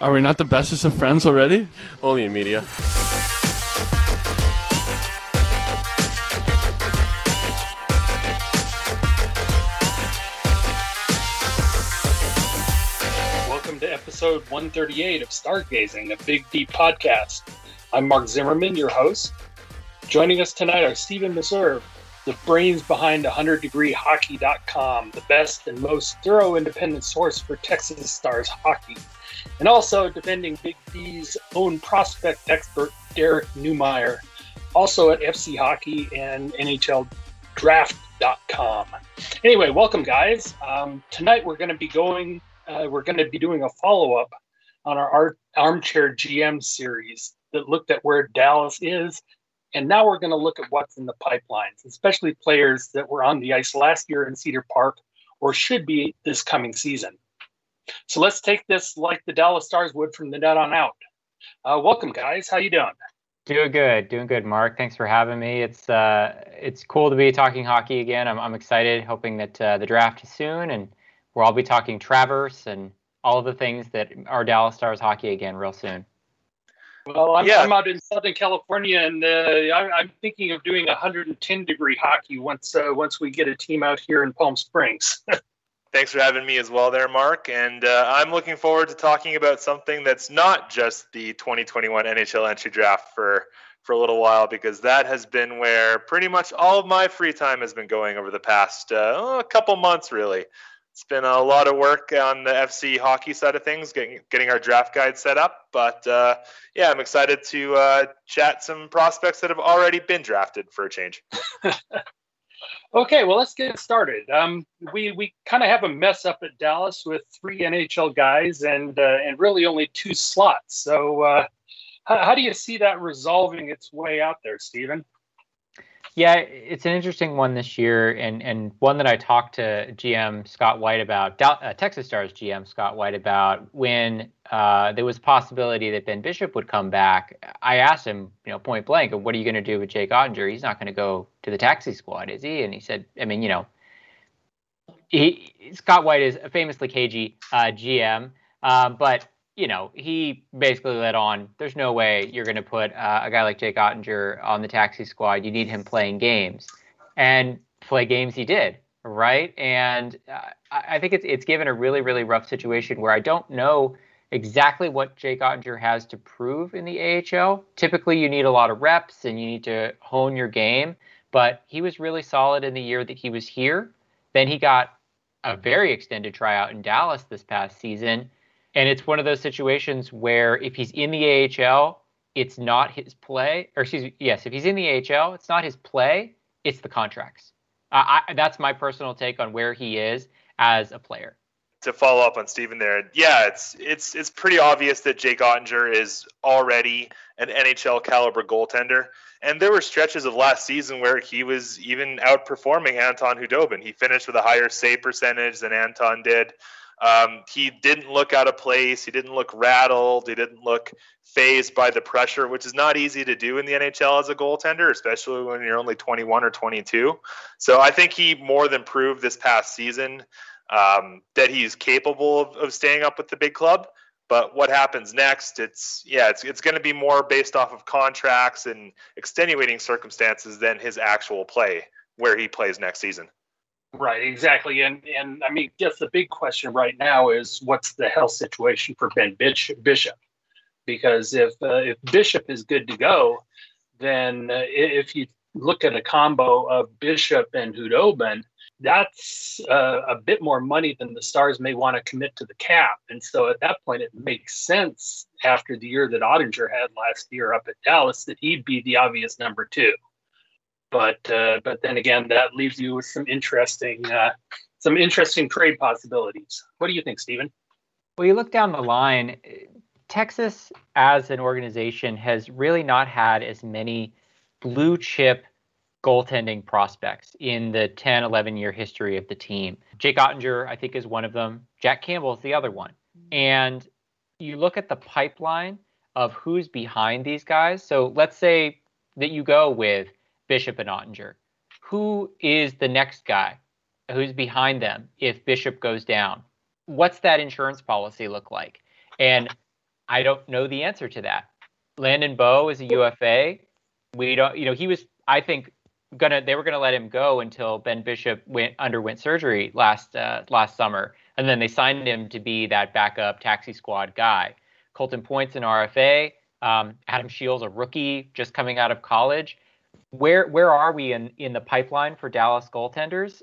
Are we not the bestest of friends already? Only in media. Welcome to episode 138 of Stargazing, a Big Deep podcast. I'm Mark Zimmerman, your host. Joining us tonight are Stephen Meserve, the brains behind 100degreehockey.com, the best and most thorough independent source for Texas Stars hockey, and also defending Big D's own prospect expert, Derek Neumeier, also at FC Hockey and NHL Draft.com. Anyway, welcome, guys. Um, tonight we're going to be going, uh, we're going to be doing a follow up on our Ar- Armchair GM series that looked at where Dallas is and now we're going to look at what's in the pipelines, especially players that were on the ice last year in Cedar Park or should be this coming season. So let's take this like the Dallas Stars would from the net on out. Uh, welcome, guys. How you doing? Doing good, doing good, Mark. Thanks for having me. It's uh, it's cool to be talking hockey again. I'm I'm excited, hoping that uh, the draft is soon, and we'll all be talking Traverse and all of the things that are Dallas Stars hockey again real soon. Well, I'm, yeah. I'm out in Southern California, and uh, I'm, I'm, thinking of doing 110 degree hockey once uh, once we get a team out here in Palm Springs. Thanks for having me as well, there, Mark. And uh, I'm looking forward to talking about something that's not just the 2021 NHL entry draft for for a little while, because that has been where pretty much all of my free time has been going over the past uh, couple months, really it's been a lot of work on the FC hockey side of things, getting getting our draft guide set up. But uh, yeah, I'm excited to uh, chat some prospects that have already been drafted for a change. okay, well let's get started. Um, we we kind of have a mess up at Dallas with three NHL guys and uh, and really only two slots. So uh, how, how do you see that resolving its way out there, Stephen? Yeah, it's an interesting one this year, and and one that I talked to GM Scott White about, uh, Texas Stars GM Scott White about when uh, there was a possibility that Ben Bishop would come back. I asked him, you know, point blank, what are you going to do with Jake Oettinger? He's not going to go to the taxi squad, is he? And he said, I mean, you know, he Scott White is a famously cagey uh, GM, um, but you know, he basically let on, there's no way you're going to put uh, a guy like Jake Oettinger on the taxi squad. You need him playing games. And play games he did, right? And uh, I think it's, it's given a really, really rough situation where I don't know exactly what Jake Oettinger has to prove in the AHL. Typically, you need a lot of reps and you need to hone your game. But he was really solid in the year that he was here. Then he got a very extended tryout in Dallas this past season and it's one of those situations where if he's in the AHL, it's not his play, or excuse me, yes, if he's in the AHL, it's not his play, it's the contracts. Uh, I, that's my personal take on where he is as a player. To follow up on Stephen there, yeah, it's it's it's pretty obvious that Jake Oettinger is already an NHL caliber goaltender. And there were stretches of last season where he was even outperforming Anton Khudobin. He finished with a higher save percentage than Anton did. Um, he didn't look out of place. He didn't look rattled. He didn't look phased by the pressure, which is not easy to do in the NHL as a goaltender, especially when you're only 21 or 22. So I think he more than proved this past season um, that he's capable of, of staying up with the big club. But what happens next? It's yeah, it's it's going to be more based off of contracts and extenuating circumstances than his actual play where he plays next season. Right, exactly, and and I mean, guess the big question right now is what's the health situation for Ben Bishop? Because if uh, if Bishop is good to go, then uh, if you look at a combo of Bishop and Khudobin, that's uh, a bit more money than the Stars may want to commit to the cap. And so at that point, it makes sense after the year that Oettinger had last year up at Dallas that he'd be the obvious number two but uh, but then again, that leaves you with some interesting uh, some interesting trade possibilities. What do you think, Stephen? Well, you look down the line. Texas, as an organization, has really not had as many blue chip goaltending prospects in the 10, 11 year history of the team. Jake Oettinger, I think, is one of them. Jack Campbell is the other one. And you look at the pipeline of who's behind these guys. So let's say that you go with Bishop and Oettinger. Who is the next guy? Who's behind them if Bishop goes down? What's that insurance policy look like? And I don't know the answer to that. Landon Bow is a UFA. We don't, you know, he was, I think, gonna they were gonna let him go until Ben Bishop went underwent surgery last uh, last summer, and then they signed him to be that backup taxi squad guy. Colton Points an RFA. Um, Adam Scheel's, a rookie just coming out of college. Where where are we in in the pipeline for Dallas goaltenders?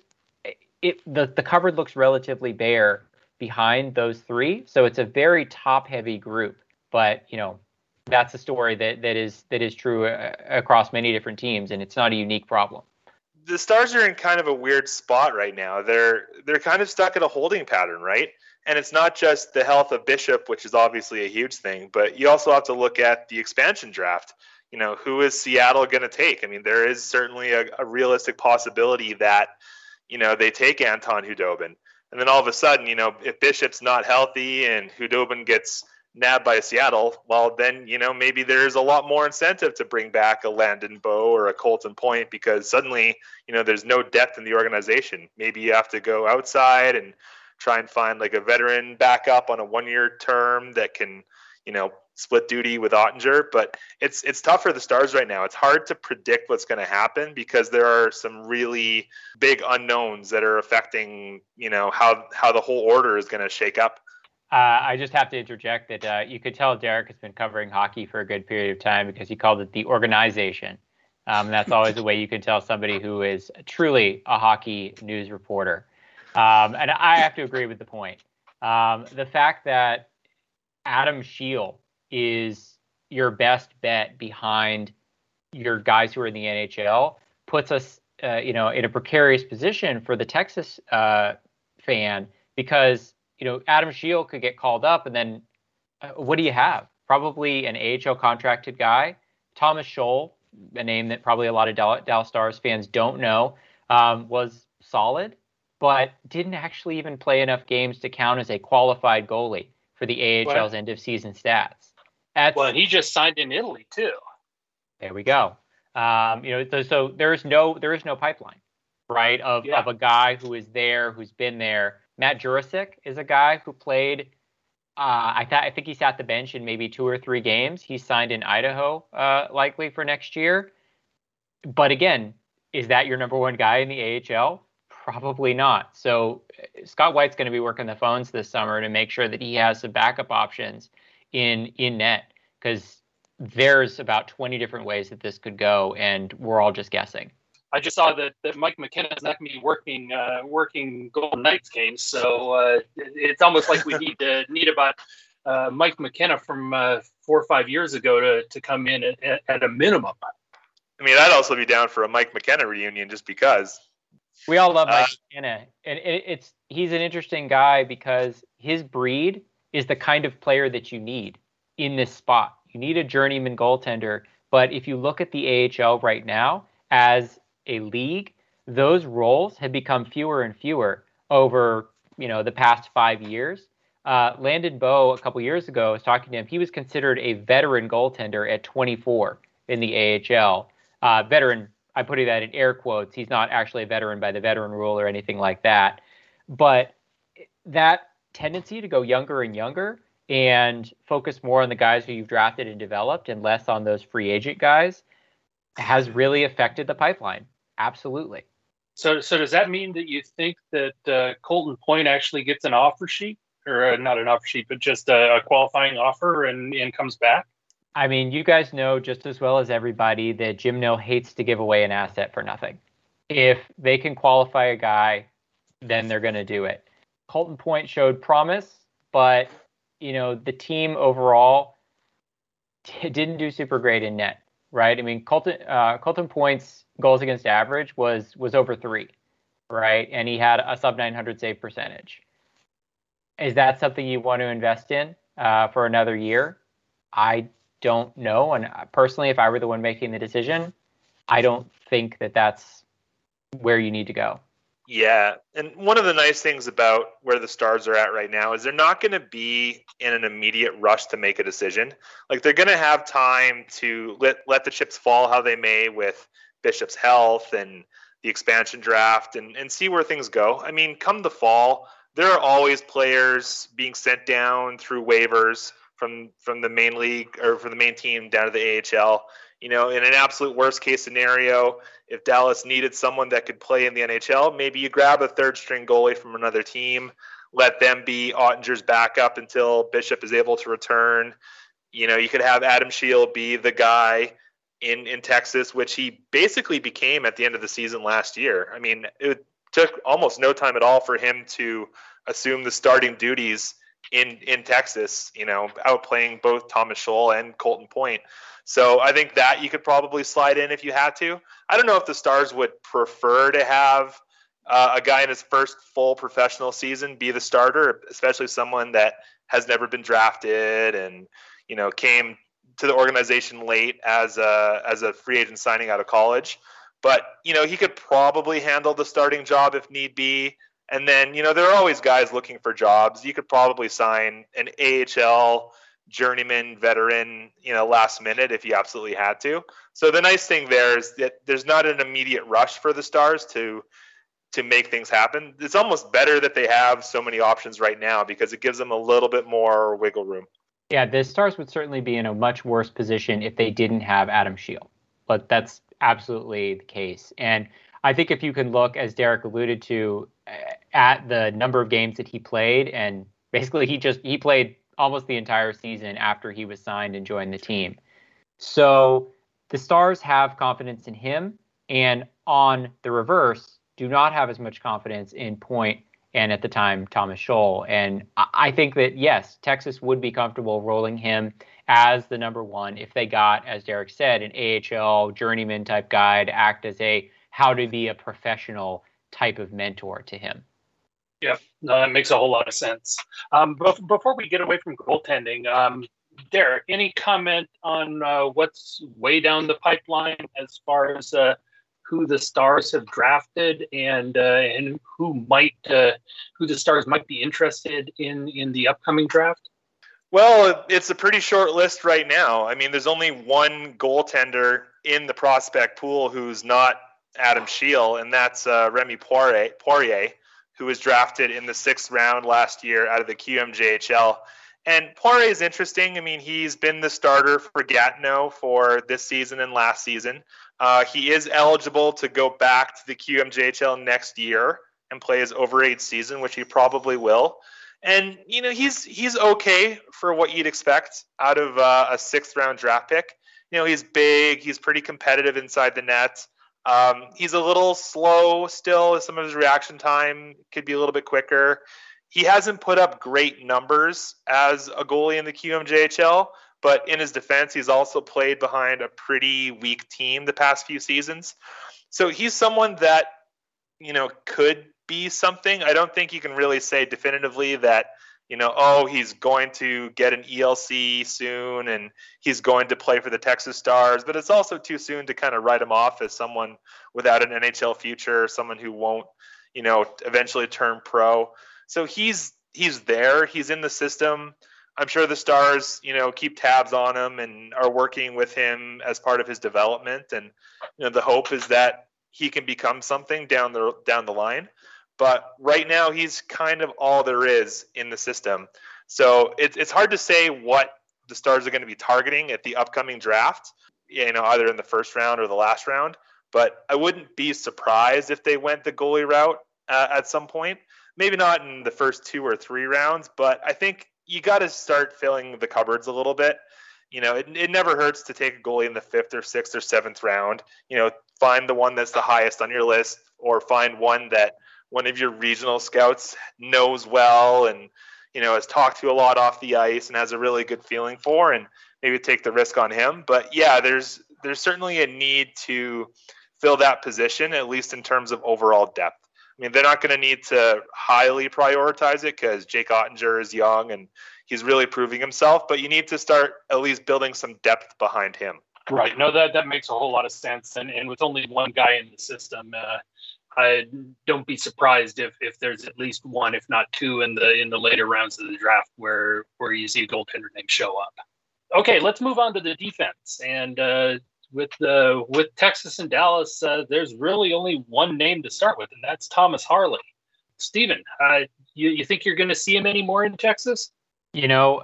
It the the cupboard looks relatively bare behind those three, so it's a very top heavy group. But you know that's a story that that is that is true uh, across many different teams, and it's not a unique problem. The Stars are in kind of a weird spot right now. They're they're kind of stuck in a holding pattern, right? And it's not just the health of Bishop, which is obviously a huge thing, but you also have to look at the expansion draft. You know, who is Seattle going to take? I mean, there is certainly a, a realistic possibility that you know they take Anton Khudobin. and then all of a sudden, you know, if Bishop's not healthy and Khudobin gets nabbed by Seattle, well, then you know maybe there's a lot more incentive to bring back a Landon Bow or a Colton Point because suddenly you know there's no depth in the organization. Maybe you have to go outside and try and find like a veteran backup on a one-year term that can you know split duty with Oettinger, But it's it's tough for the Stars right now. It's hard to predict what's going to happen because there are some really big unknowns that are affecting you know how how the whole order is going to shake up. Uh, I just have to interject that uh, you could tell Derek has been covering hockey for a good period of time because he called it the organization. Um, that's always the way you can tell somebody who is truly a hockey news reporter. Um, and I have to agree with the point. Um, the fact that Adam Scheel is your best bet behind your guys who are in the NHL puts us, uh, you know, in a precarious position for the Texas uh, fan because you know, Adam Scheel could get called up, and then uh, what do you have? Probably an AHL contracted guy. Thomas Sholl, a name that probably a lot of Dallas Stars fans don't know, um, was solid, but didn't actually even play enough games to count as a qualified goalie for the AHL's end of season stats. That's, well, he just signed in Italy too. There we go. Um, you know, so, so there is no there is no pipeline, right? Of yeah. of a guy who is there, who's been there Matt Jurusik is a guy who played. Uh, I thought I think he sat the bench in maybe two or three games. He signed in Idaho, uh, likely for next year. But again, is that your number one guy in the AHL? Probably not. So Scott White's going to be working the phones this summer to make sure that he has some backup options in in net because there's about 20 different ways that this could go, and we're all just guessing. I just saw that, that Mike McKenna is not going to be working uh, working Golden Knights games, so uh, it's almost like we need to need about uh, Mike McKenna from uh, four or five years ago to, to come in at, at, a minimum. I mean, I'd also be down for a Mike McKenna reunion just because. We all love Mike uh, McKenna, and it, it's he's an interesting guy because his breed is the kind of player that you need in this spot. You need a journeyman goaltender, but if you look at the AHL right now as a league, those roles have become fewer and fewer over you know the past five years. Uh, Landon Bow a couple years ago I was talking to him. He was considered a veteran goaltender at 24 in the AHL. Uh, veteran, I'm putting that in air quotes. He's not actually a veteran by the veteran rule or anything like that. But that tendency to go younger and younger and focus more on the guys who you've drafted and developed and less on those free agent guys has really affected the pipeline. Absolutely. So, so does that mean that you think that uh, Colton Point actually gets an offer sheet, or uh, not an offer sheet, but just a, a qualifying offer and, and comes back? I mean, you guys know just as well as everybody that Jim Nill hates to give away an asset for nothing. If they can qualify a guy, then they're going to do it. Colton Point showed promise, but you know the team overall t- didn't do super great in net, right? I mean, Colton uh, Colton Point's goals against average was was over three, right? And he had a sub 900 save percentage. Is that something you want to invest in uh, for another year? I don't know. And personally, if I were the one making the decision, I don't think that that's where you need to go. Yeah, and one of the nice things about where the Stars are at right now is they're not going to be in an immediate rush to make a decision. Like they're going to have time to let let the chips fall how they may with Bishop's health and the expansion draft and, and see where things go. I mean, come the fall, there are always players being sent down through waivers from from the main league or from the main team down to the AHL. You know, in an absolute worst case scenario, if Dallas needed someone that could play in the NHL, maybe you grab a third string goalie from another team, let them be Oettinger's backup until Bishop is able to return. You know, you could have Adam Scheel be the guy in in Texas, which he basically became at the end of the season last year. I mean, it took almost no time at all for him to assume the starting duties in in Texas. You know, outplaying both Thomas Sholl and Colton Point. So I think that you could probably slide in if you had to. I don't know if the Stars would prefer to have uh, a guy in his first full professional season be the starter, especially someone that has never been drafted and you know came to the organization late as a as a free agent signing out of college. But you know he could probably handle the starting job if need be. And then you know there are always guys looking for jobs. You could probably sign an AHL journeyman veteran, you know, last minute if you absolutely had to. So the nice thing there is that there's not an immediate rush for the Stars to to make things happen. It's almost better that they have so many options right now because it gives them a little bit more wiggle room. Yeah, the Stars would certainly be in a much worse position if they didn't have Adam Scheel. but that's absolutely the case. And I think if you can look, as Derek alluded to, at the number of games that he played, and basically he just he played almost the entire season after he was signed and joined the team. So the Stars have confidence in him, and on the reverse, do not have as much confidence in Point and at the time Thomas Sholl. And I think that yes, Texas would be comfortable rolling him as the number one if they got, as Derek said, an AHL journeyman type guy to act as a how to be a professional type of mentor to him. Yeah, no, that makes a whole lot of sense. Um, before we get away from goaltending, um, Derek, any comment on uh, what's way down the pipeline as far as uh, who the Stars have drafted and uh, and who might uh, who the Stars might be interested in in the upcoming draft? Well, it's a pretty short list right now. I mean, there's only one goaltender in the prospect pool who's not Adam Scheel, and that's uh, Remi Poirier, Poirier, who was drafted in the sixth round last year out of the QMJHL. And Poirier is interesting. I mean, he's been the starter for Gatineau for this season and last season. Uh, he is eligible to go back to the QMJHL next year and play his over eight season, which he probably will. And you know he's he's okay for what you'd expect out of uh, a sixth round draft pick. You know he's big, he's pretty competitive inside the net. Um, he's a little slow still. Some of his reaction time could be a little bit quicker. He hasn't put up great numbers as a goalie in the QMJHL, but in his defense, he's also played behind a pretty weak team the past few seasons. So he's someone that, you know, could be something. I don't think you can really say definitively that, you know, oh, he's going to get an ELC soon and he's going to play for the Texas Stars. But it's also too soon to kind of write him off as someone without an NHL future, someone who won't, you know, eventually turn pro. So he's he's there. He's in the system. I'm sure the Stars, you know, keep tabs on him and are working with him as part of his development. And you know, the hope is that he can become something down the down the line. But right now, he's kind of all there is in the system. So it's it's hard to say what the Stars are going to be targeting at the upcoming draft. You know, either in the first round or the last round. But I wouldn't be surprised if they went the goalie route uh, at some point. Maybe not in the first two or three rounds, but I think you got to start filling the cupboards a little bit. You know, it, it never hurts to take a goalie in the fifth or sixth or seventh round. You know, find the one that's the highest on your list, or find one that one of your regional scouts knows well and you know has talked to a lot off the ice and has a really good feeling for, and maybe take the risk on him. But yeah, there's there's certainly a need to fill that position, at least in terms of overall depth. I mean, they're not going to need to highly prioritize it because Jake Oettinger is young and he's really proving himself. But you need to start at least building some depth behind him. Right. No, that that makes a whole lot of sense. And and with only one guy in the system, uh, I don't be surprised if if there's at least one, if not two, in the in the later rounds of the draft where where you see a goaltender name show up. Okay, let's move on to the defense. And uh, with uh, with Texas and Dallas, uh, there's really only one name to start with, and that's Thomas Harley. Stephen, uh, you, you think you're going to see him anymore in Texas? You know,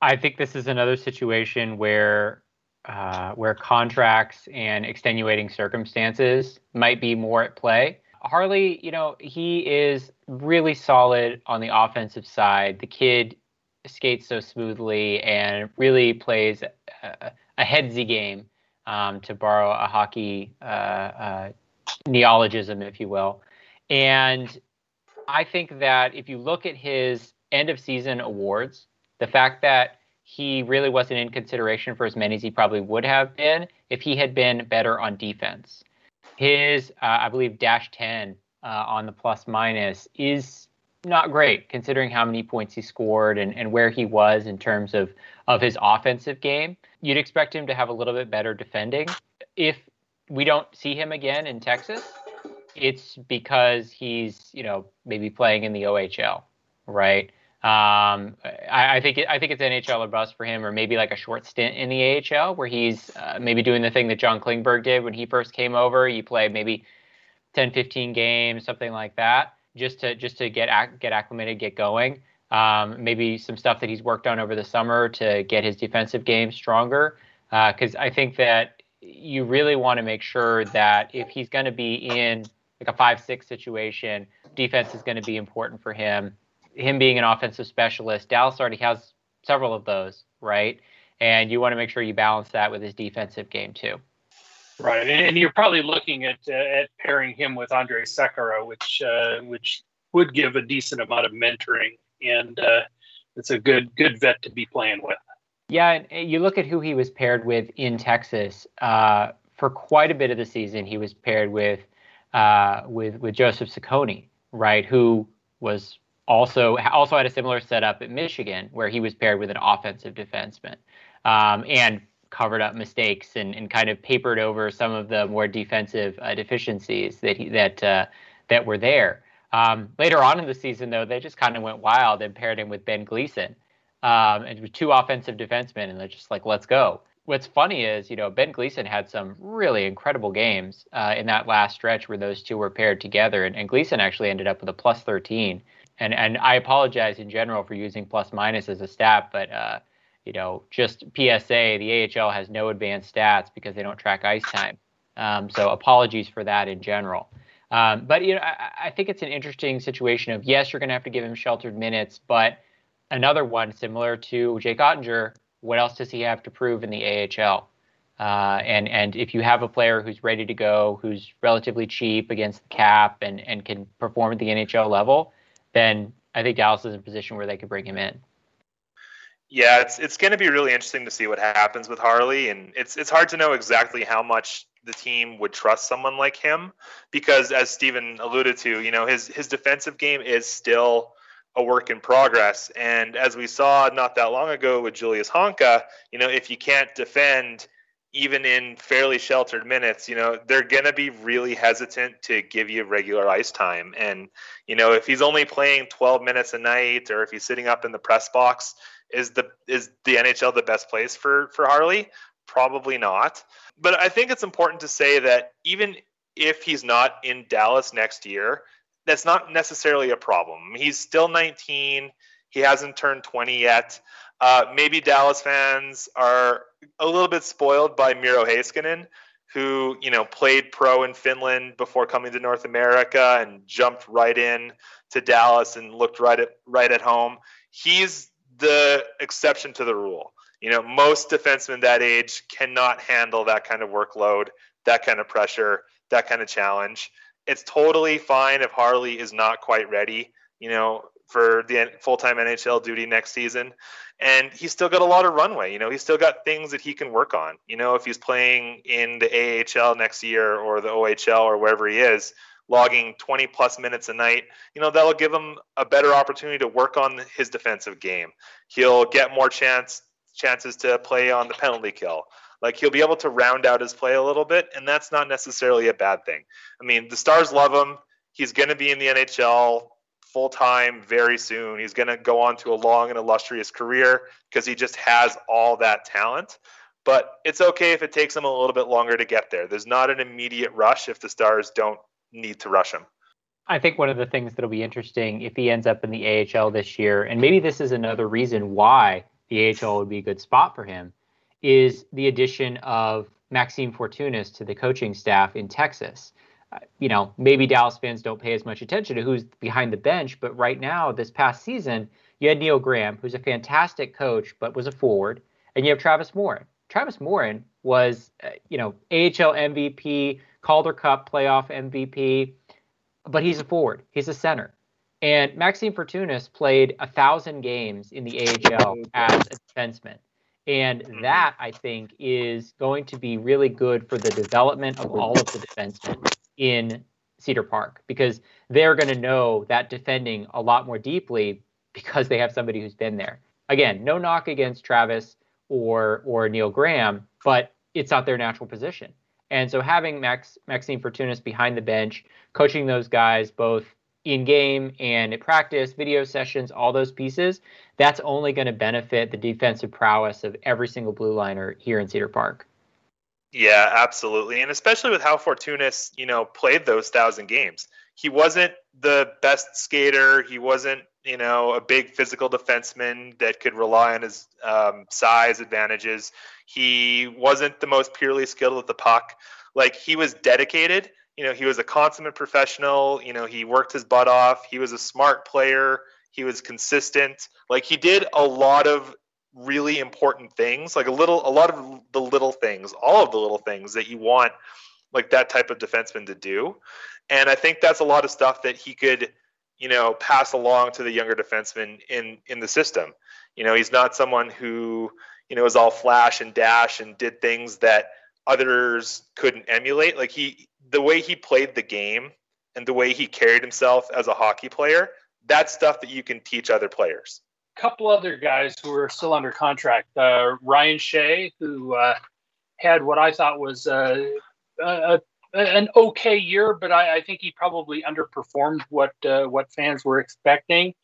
I think this is another situation where uh, where contracts and extenuating circumstances might be more at play. Harley, you know, he is really solid on the offensive side. The kid skates so smoothly and really plays a, a headsy game, um, to borrow a hockey uh, uh, neologism, if you will. And I think that if you look at his end of season awards, the fact that he really wasn't in consideration for as many as he probably would have been if he had been better on defense. His, uh, I believe, dash 10 uh, on the plus minus is not great considering how many points he scored and, and where he was in terms of, of his offensive game. You'd expect him to have a little bit better defending. If we don't see him again in Texas, it's because he's, you know, maybe playing in the OHL, right? Um, I, I, think it, I think it's NHL or bust for him, or maybe like a short stint in the AHL where he's uh, maybe doing the thing that John Klingberg did when he first came over. You play maybe 10, 15 games, something like that, just to just to get get acclimated, get going. Um, maybe some stuff that he's worked on over the summer to get his defensive game stronger. Because uh, I think that you really want to make sure that if he's going to be in like a five-six situation, defense is going to be important for him him being an offensive specialist, Dallas already has several of those, right? And you want to make sure you balance that with his defensive game too. Right, and you're probably looking at uh, at pairing him with Andrej Sekera, which uh, which would give a decent amount of mentoring, and uh, it's a good good vet to be playing with. Yeah, and you look at who he was paired with in Texas uh, for quite a bit of the season. He was paired with uh, with with Joseph Cecconi, right? Who was also also had a similar setup at Michigan where he was paired with an offensive defenseman um, and covered up mistakes and, and kind of papered over some of the more defensive uh, deficiencies that he, that uh, that were there. Um, later on in the season, though, they just kind of went wild and paired him with Ben Gleason um, and with two offensive defensemen, and they're just like, let's go. What's funny is, you know, Ben Gleason had some really incredible games uh, in that last stretch where those two were paired together, and, and Gleason actually ended up with a plus 13 and and I apologize in general for using plus minus as a stat, but uh, you know, just PSA, the AHL has no advanced stats because they don't track ice time. Um, so apologies for that in general. Um, but you know, I, I, think it's an interesting situation of yes, you're going to have to give him sheltered minutes, but another one similar to Jake Oettinger. What else does he have to prove in the AHL? Uh, and and if you have a player who's ready to go, who's relatively cheap against the cap and and can perform at the NHL level, then I think Dallas is in a position where they could bring him in. Yeah, it's it's going to be really interesting to see what happens with Harley, and it's it's hard to know exactly how much the team would trust someone like him because, as Stephen alluded to, you know his his defensive game is still a work in progress, and as we saw not that long ago with Julius Honka, you know if you can't defend even in fairly sheltered minutes, you know, they're going to be really hesitant to give you regular ice time. And, you know, if he's only playing 12 minutes a night or if he's sitting up in the press box, is the is the NHL the best place for for Harley? Probably not. But I think it's important to say that even if he's not in Dallas next year, that's not necessarily a problem. He's still 19. He hasn't turned 20 yet. Uh, maybe Dallas fans are a little bit spoiled by Miro Heiskanen, who you know played pro in Finland before coming to North America and jumped right in to Dallas and looked right at right at home. He's the exception to the rule. You know, most defensemen that age cannot handle that kind of workload, that kind of pressure, that kind of challenge. It's totally fine if Harley is not quite ready. You know, for the full-time NHL duty next season. And he's still got a lot of runway. You know, he's still got things that he can work on. You know, if he's playing in the AHL next year or the OHL or wherever he is, logging 20 plus minutes a night, you know, that'll give him a better opportunity to work on his defensive game. He'll get more chance chances to play on the penalty kill. Like he'll be able to round out his play a little bit, and that's not necessarily a bad thing. I mean, the Stars love him. He's going to be in the NHL full time very soon. He's going to go on to a long and illustrious career because he just has all that talent. But it's okay if it takes him a little bit longer to get there. There's not an immediate rush if the Stars don't need to rush him. I think one of the things that'll be interesting if he ends up in the AHL this year, and maybe this is another reason why the AHL would be a good spot for him, is the addition of Maxime Fortunus to the coaching staff in Texas. You know, maybe Dallas fans don't pay as much attention to who's behind the bench, but right now, this past season, you had Neil Graham, who's a fantastic coach, but was a forward, and you have Travis Morin. Travis Morin was, uh, you know, AHL MVP, Calder Cup playoff MVP, but he's a forward. He's a center. And Maxime Fortunus played a thousand games in the AHL as a defenseman. And mm-hmm. that, I think, is going to be really good for the development of all of the defensemen in Cedar Park because they're going to know that defending a lot more deeply because they have somebody who's been there. Again, no knock against Travis or or Neil Graham, but it's not their natural position. And so having Max Maxime Fortunus behind the bench, coaching those guys both in game and at practice, video sessions, all those pieces, that's only going to benefit the defensive prowess of every single blue liner here in Cedar Park. Yeah, absolutely. And especially with how Fortunus, you know, played those thousand games. He wasn't the best skater. He wasn't, you know, a big physical defenseman that could rely on his um, size advantages. He wasn't the most purely skilled with the puck. Like he was dedicated you know, he was a consummate professional. You know, he worked his butt off. He was a smart player. He was consistent. Like he did a lot of really important things, like a little, a lot of the little things, all of the little things that you want, like that type of defenseman to do. And I think that's a lot of stuff that he could, you know, pass along to the younger defenseman in in the system. You know, he's not someone who, you know, is all flash and dash and did things that others couldn't emulate. Like he the way he played the game and the way he carried himself as a hockey player, that's stuff that you can teach other players. A couple other guys who are still under contract. Uh, Ryan Shea, who uh, had what I thought was uh, a, an okay year, but I, I, think he probably underperformed what uh, what fans were expecting.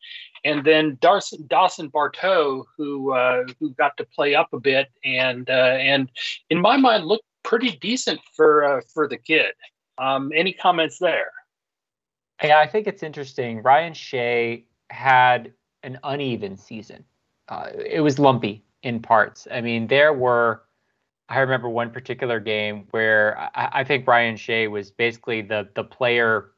And then Dawson, Dawson Barteaux, who uh, who got to play up a bit and and in my mind looked pretty decent for for the kid. Um, any comments there? Yeah, I think it's interesting. Ryan Shea had an uneven season. Uh, it was lumpy in parts. I mean, there were. I remember one particular game where I, I think Brian Shea was basically the the player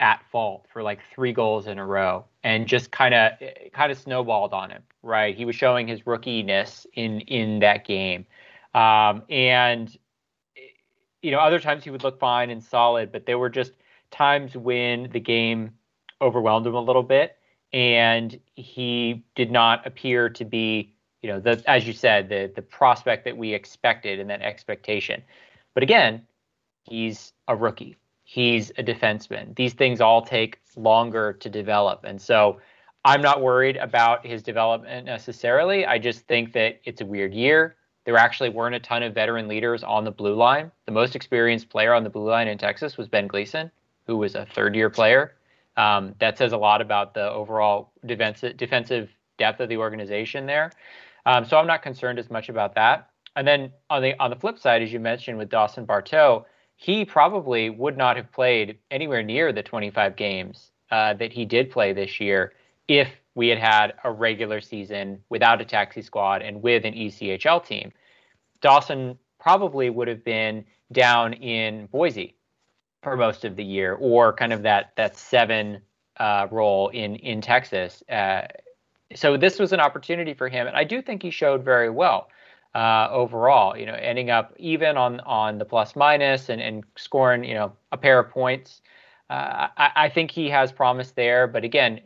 at fault for like three goals in a row, and just kind of kind of snowballed on him. Right, he was showing his rookiness in in that game, um, and you know, other times he would look fine and solid, but there were just times when the game overwhelmed him a little bit, and he did not appear to be, you know, the as you said, the the prospect that we expected and that expectation. But again, he's a rookie. He's a defenseman. These things all take longer to develop, and so I'm not worried about his development necessarily. I just think that it's a weird year. There actually weren't a ton of veteran leaders on the blue line. The most experienced player on the blue line in Texas was Ben Gleason, who was a third year player. Um, that says a lot about the overall defensive, defensive depth of the organization there. Um, so I'm not concerned as much about that. And then on the on the flip side, as you mentioned with Dawson Barteaux, he probably would not have played anywhere near the 25 games uh, that he did play this year if we had had a regular season without a taxi squad and with an ECHL team. Dawson probably would have been down in Boise for most of the year, or kind of that that seven uh, role in in Texas. Uh, so this was an opportunity for him, and I do think he showed very well uh, overall. You know, ending up even on on the plus minus and and scoring you know a pair of points. Uh, I, I think he has promise there, but again,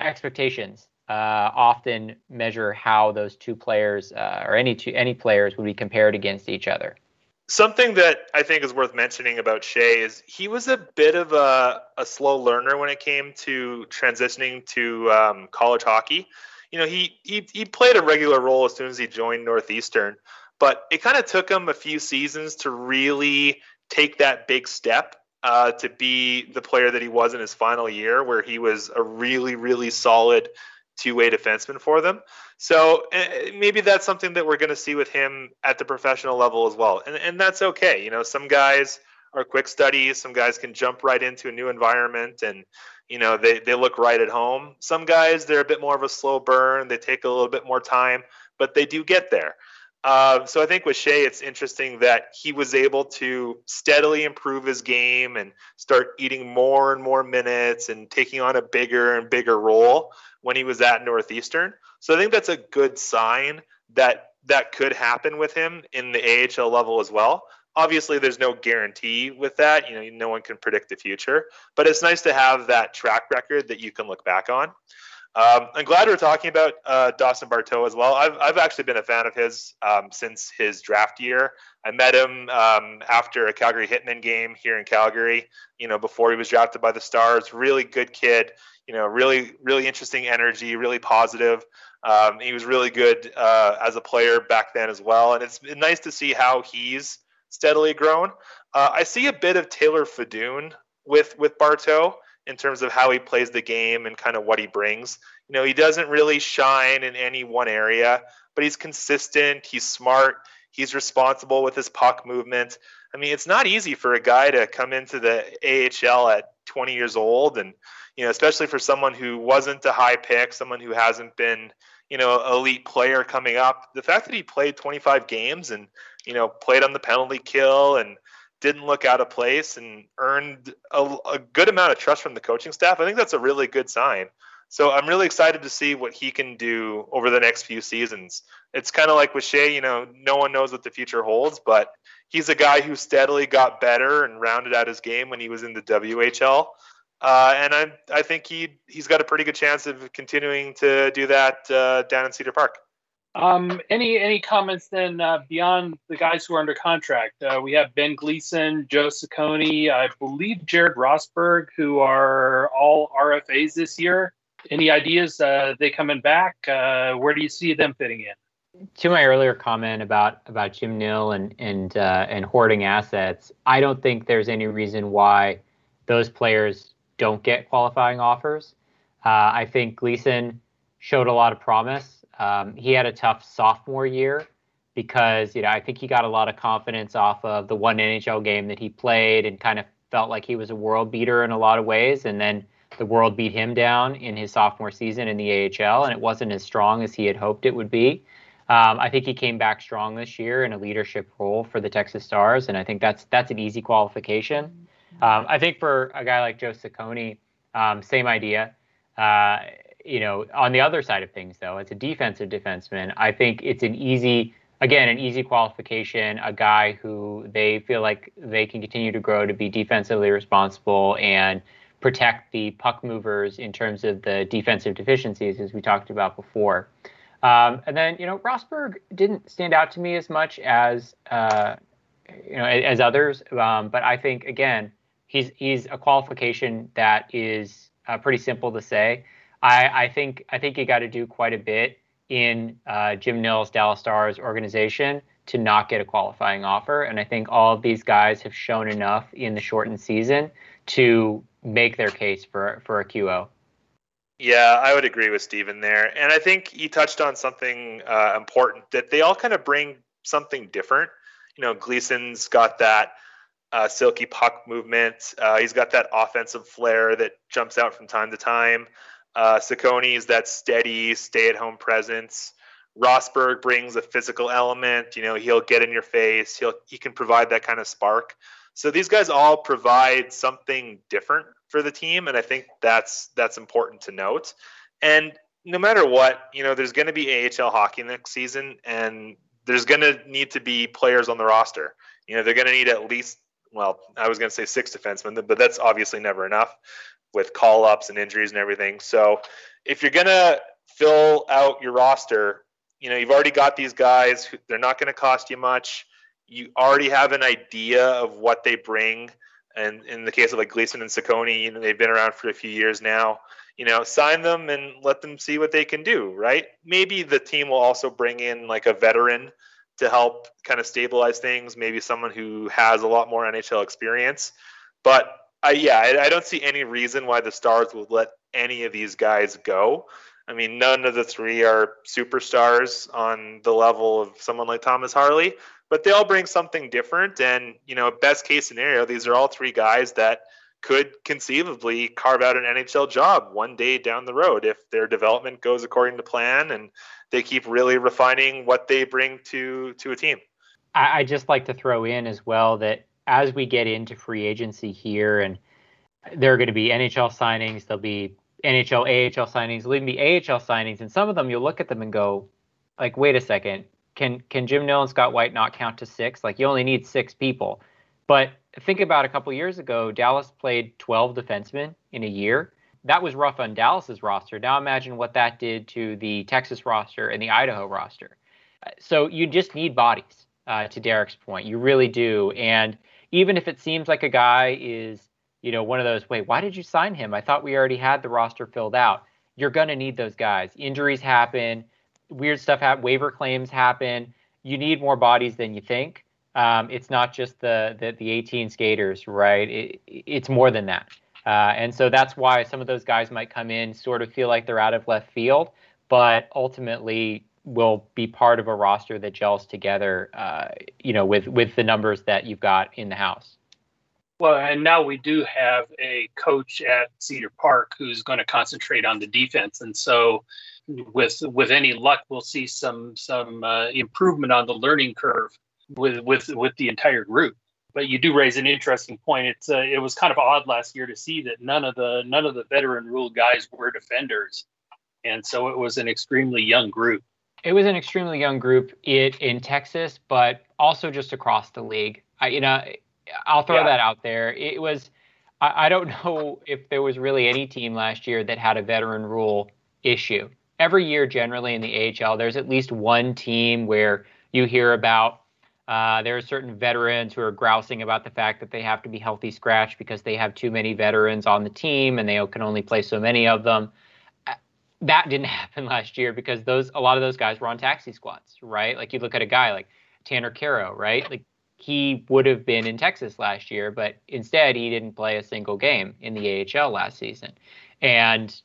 expectations uh, often measure how those two players uh, or any two any players would be compared against each other. Something that I think is worth mentioning about Shea is he was a bit of a, a slow learner when it came to transitioning to um, college hockey. You know, he, he he played a regular role as soon as he joined Northeastern, but it kind of took him a few seasons to really take that big step uh, to be the player that he was in his final year, where he was a really, really solid two-way defenseman for them. So uh, maybe that's something that we're going to see with him at the professional level as well, and and that's okay. You know, some guys are quick studies. Some guys can jump right into a new environment and you know they, they look right at home some guys they're a bit more of a slow burn they take a little bit more time but they do get there. Uh, so I think with Shea, it's interesting that he was able to steadily improve his game and start eating more and more minutes and taking on a bigger and bigger role when he was at Northeastern. So I think that's a good sign that that could happen with him in the AHL level as well. Obviously, there's no guarantee with that. You know, no one can predict the future, but it's nice to have that track record that you can look back on. Um, I'm glad we're talking about uh, Dawson Barteaux as well. I've, I've actually been a fan of his um, since his draft year. I met him um, after a Calgary Hitmen game here in Calgary, you know, before he was drafted by the Stars. Really good kid, you know, really, really interesting energy, really positive. Um, he was really good uh, as a player back then as well. And it's nice to see how he's steadily grown. Uh, I see a bit of Taylor Fedun with, with Barteaux in terms of how he plays the game and kind of what he brings. You know, he doesn't really shine in any one area, but he's consistent, he's smart, he's responsible with his puck movement. I mean, it's not easy for a guy to come into the AHL at 20 years old and you know, especially for someone who wasn't a high pick, someone who hasn't been, you know, elite player coming up. The fact that he played 25 games and, you know, played on the penalty kill and didn't look out of place and earned a, a, good amount of trust from the coaching staff. I think that's a really good sign. So I'm really excited to see what he can do over the next few seasons. It's kind of like with Shea, you know, no one knows what the future holds, but he's a guy who steadily got better and rounded out his game when he was in the WHL. Uh, and I, I think he he's got a pretty good chance of continuing to do that uh, down in Cedar Park. Um, any any comments then uh, beyond the guys who are under contract? Uh, we have Ben Gleason, Joe Cecconi, I believe Jerad Rosburg, who are all RFAs this year. Any ideas? Uh, they coming back? Uh, where do you see them fitting in? To my earlier comment about about Jim Nill and and uh, and hoarding assets, I don't think there's any reason why those players don't get qualifying offers. Uh, I think Gleason showed a lot of promise um, he had a tough sophomore year because you know I think he got a lot of confidence off of the one NHL game that he played and kind of felt like he was a world beater in a lot of ways, and then the world beat him down in his sophomore season in the AHL, and it wasn't as strong as he had hoped it would be. Um, I think he came back strong this year in a leadership role for the Texas Stars, and I think that's that's an easy qualification. Um, I think for a guy like Joe Cecconi, um, same idea. Uh, you know, on the other side of things, though, as a defensive defenseman, I think it's an easy, again, an easy qualification. A guy who they feel like they can continue to grow to be defensively responsible and protect the puck movers in terms of the defensive deficiencies, as we talked about before. Um, and then, you know, Rosburg didn't stand out to me as much as, uh, you know, as others. Um, but I think again, he's he's a qualification that is uh, pretty simple to say. I, I think I think you got to do quite a bit in uh, Jim Nill's Dallas Stars organization to not get a qualifying offer, and I think all of these guys have shown enough in the shortened season to make their case for for a QO. Yeah, I would agree with Stephen there, and I think he touched on something uh, important that they all kind of bring something different. You know, Gleason's got that uh, silky puck movement. Uh, he's got that offensive flair that jumps out from time to time. Uh, is that steady, stay-at-home presence. Rosburg brings a physical element. You know, he'll get in your face. He'll he can provide that kind of spark. So these guys all provide something different for the team, and I think that's that's important to note. And no matter what, you know, there's going to be AHL hockey next season, and there's going to need to be players on the roster. You know, they're going to need at least well, I was going to say six defensemen, but that's obviously never enough with call ups and injuries and everything. So if you're going to fill out your roster, you know, you've already got these guys, they're not going to cost you much. You already have an idea of what they bring. And in the case of like Gleason and Cecconi, you know, they've been around for a few years now. You know, sign them and let them see what they can do, right? Maybe the team will also bring in like a veteran to help kind of stabilize things, maybe someone who has a lot more NHL experience. But I, yeah, I, I don't see any reason why the Stars would let any of these guys go. I mean, none of the three are superstars on the level of someone like Thomas Harley, but they all bring something different. And, you know, best case scenario, these are all three guys that could conceivably carve out an NHL job one day down the road if their development goes according to plan and they keep really refining what they bring to to a team. I, I just like to throw in as well that as we get into free agency here, and there are going to be NHL signings, there'll be NHL, AHL signings, there'll even be AHL signings, and some of them you'll look at them and go, like, wait a second, can can Jim Nill and Scott White not count to six? Like, you only need six people. But think about a couple years ago, Dallas played 12 defensemen in a year. That was rough on Dallas's roster. Now imagine what that did to the Texas roster and the Idaho roster. So you just need bodies. Uh, to Derek's point, you really do. And even if it seems like a guy is, you know, one of those, wait, why did you sign him? I thought we already had the roster filled out. You're going to need those guys. Injuries happen, weird stuff happen, waiver claims happen. You need more bodies than you think. Um, it's not just the, the, the 18 skaters, right? It, it's more than that. Uh, and so that's why some of those guys might come in, sort of feel like they're out of left field, but ultimately will be part of a roster that gels together, uh, you know, with with the numbers that you've got in the house. Well, and now we do have a coach at Cedar Park who's going to concentrate on the defense, and so with with any luck, we'll see some some uh, improvement on the learning curve with with with the entire group. But you do raise an interesting point. It's uh, it was kind of odd last year to see that none of the none of the veteran rule guys were defenders, and so it was an extremely young group. It was an extremely young group it, in Texas, but also just across the league. I, you know, I'll throw yeah. that out there. It was. I, I don't know if there was really any team last year that had a veteran rule issue. Every year, generally in the AHL, there's at least one team where you hear about uh, there are certain veterans who are grousing about the fact that they have to be healthy scratch because they have too many veterans on the team and they can only play so many of them. That didn't happen last year because those a lot of those guys were on taxi squads, right? Like you look at a guy like Tanner Kero, right? Like he would have been in Texas last year, but instead he didn't play a single game in the AHL last season, and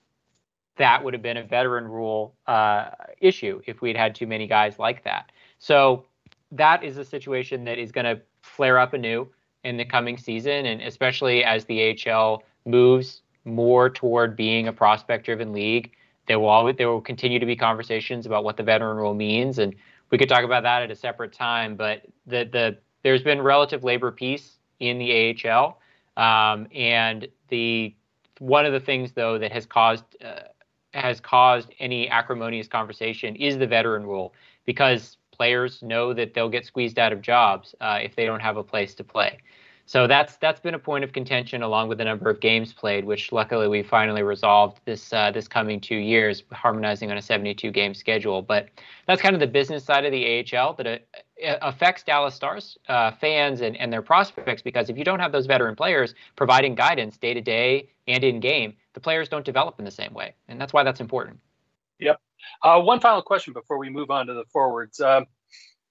that would have been a veteran rule uh, issue if we'd had too many guys like that. So that is a situation that is going to flare up anew in the coming season, and especially as the AHL moves more toward being a prospect-driven league. There will always, there will continue to be conversations about what the veteran rule means, and we could talk about that at a separate time. But the the there's been relative labor peace in the AHL, um, and the one of the things though that has caused uh, has caused any acrimonious conversation is the veteran rule because players know that they'll get squeezed out of jobs uh, if they don't have a place to play. So that's that's been a point of contention along with the number of games played, which luckily we finally resolved this uh, this coming two years, harmonizing on a 72 game schedule. But that's kind of the business side of the AHL that it, it affects Dallas Stars uh, fans and, and their prospects because if you don't have those veteran players providing guidance day to day and in game, the players don't develop in the same way, and that's why that's important. Yep. Uh, one final question before we move on to the forwards. Um,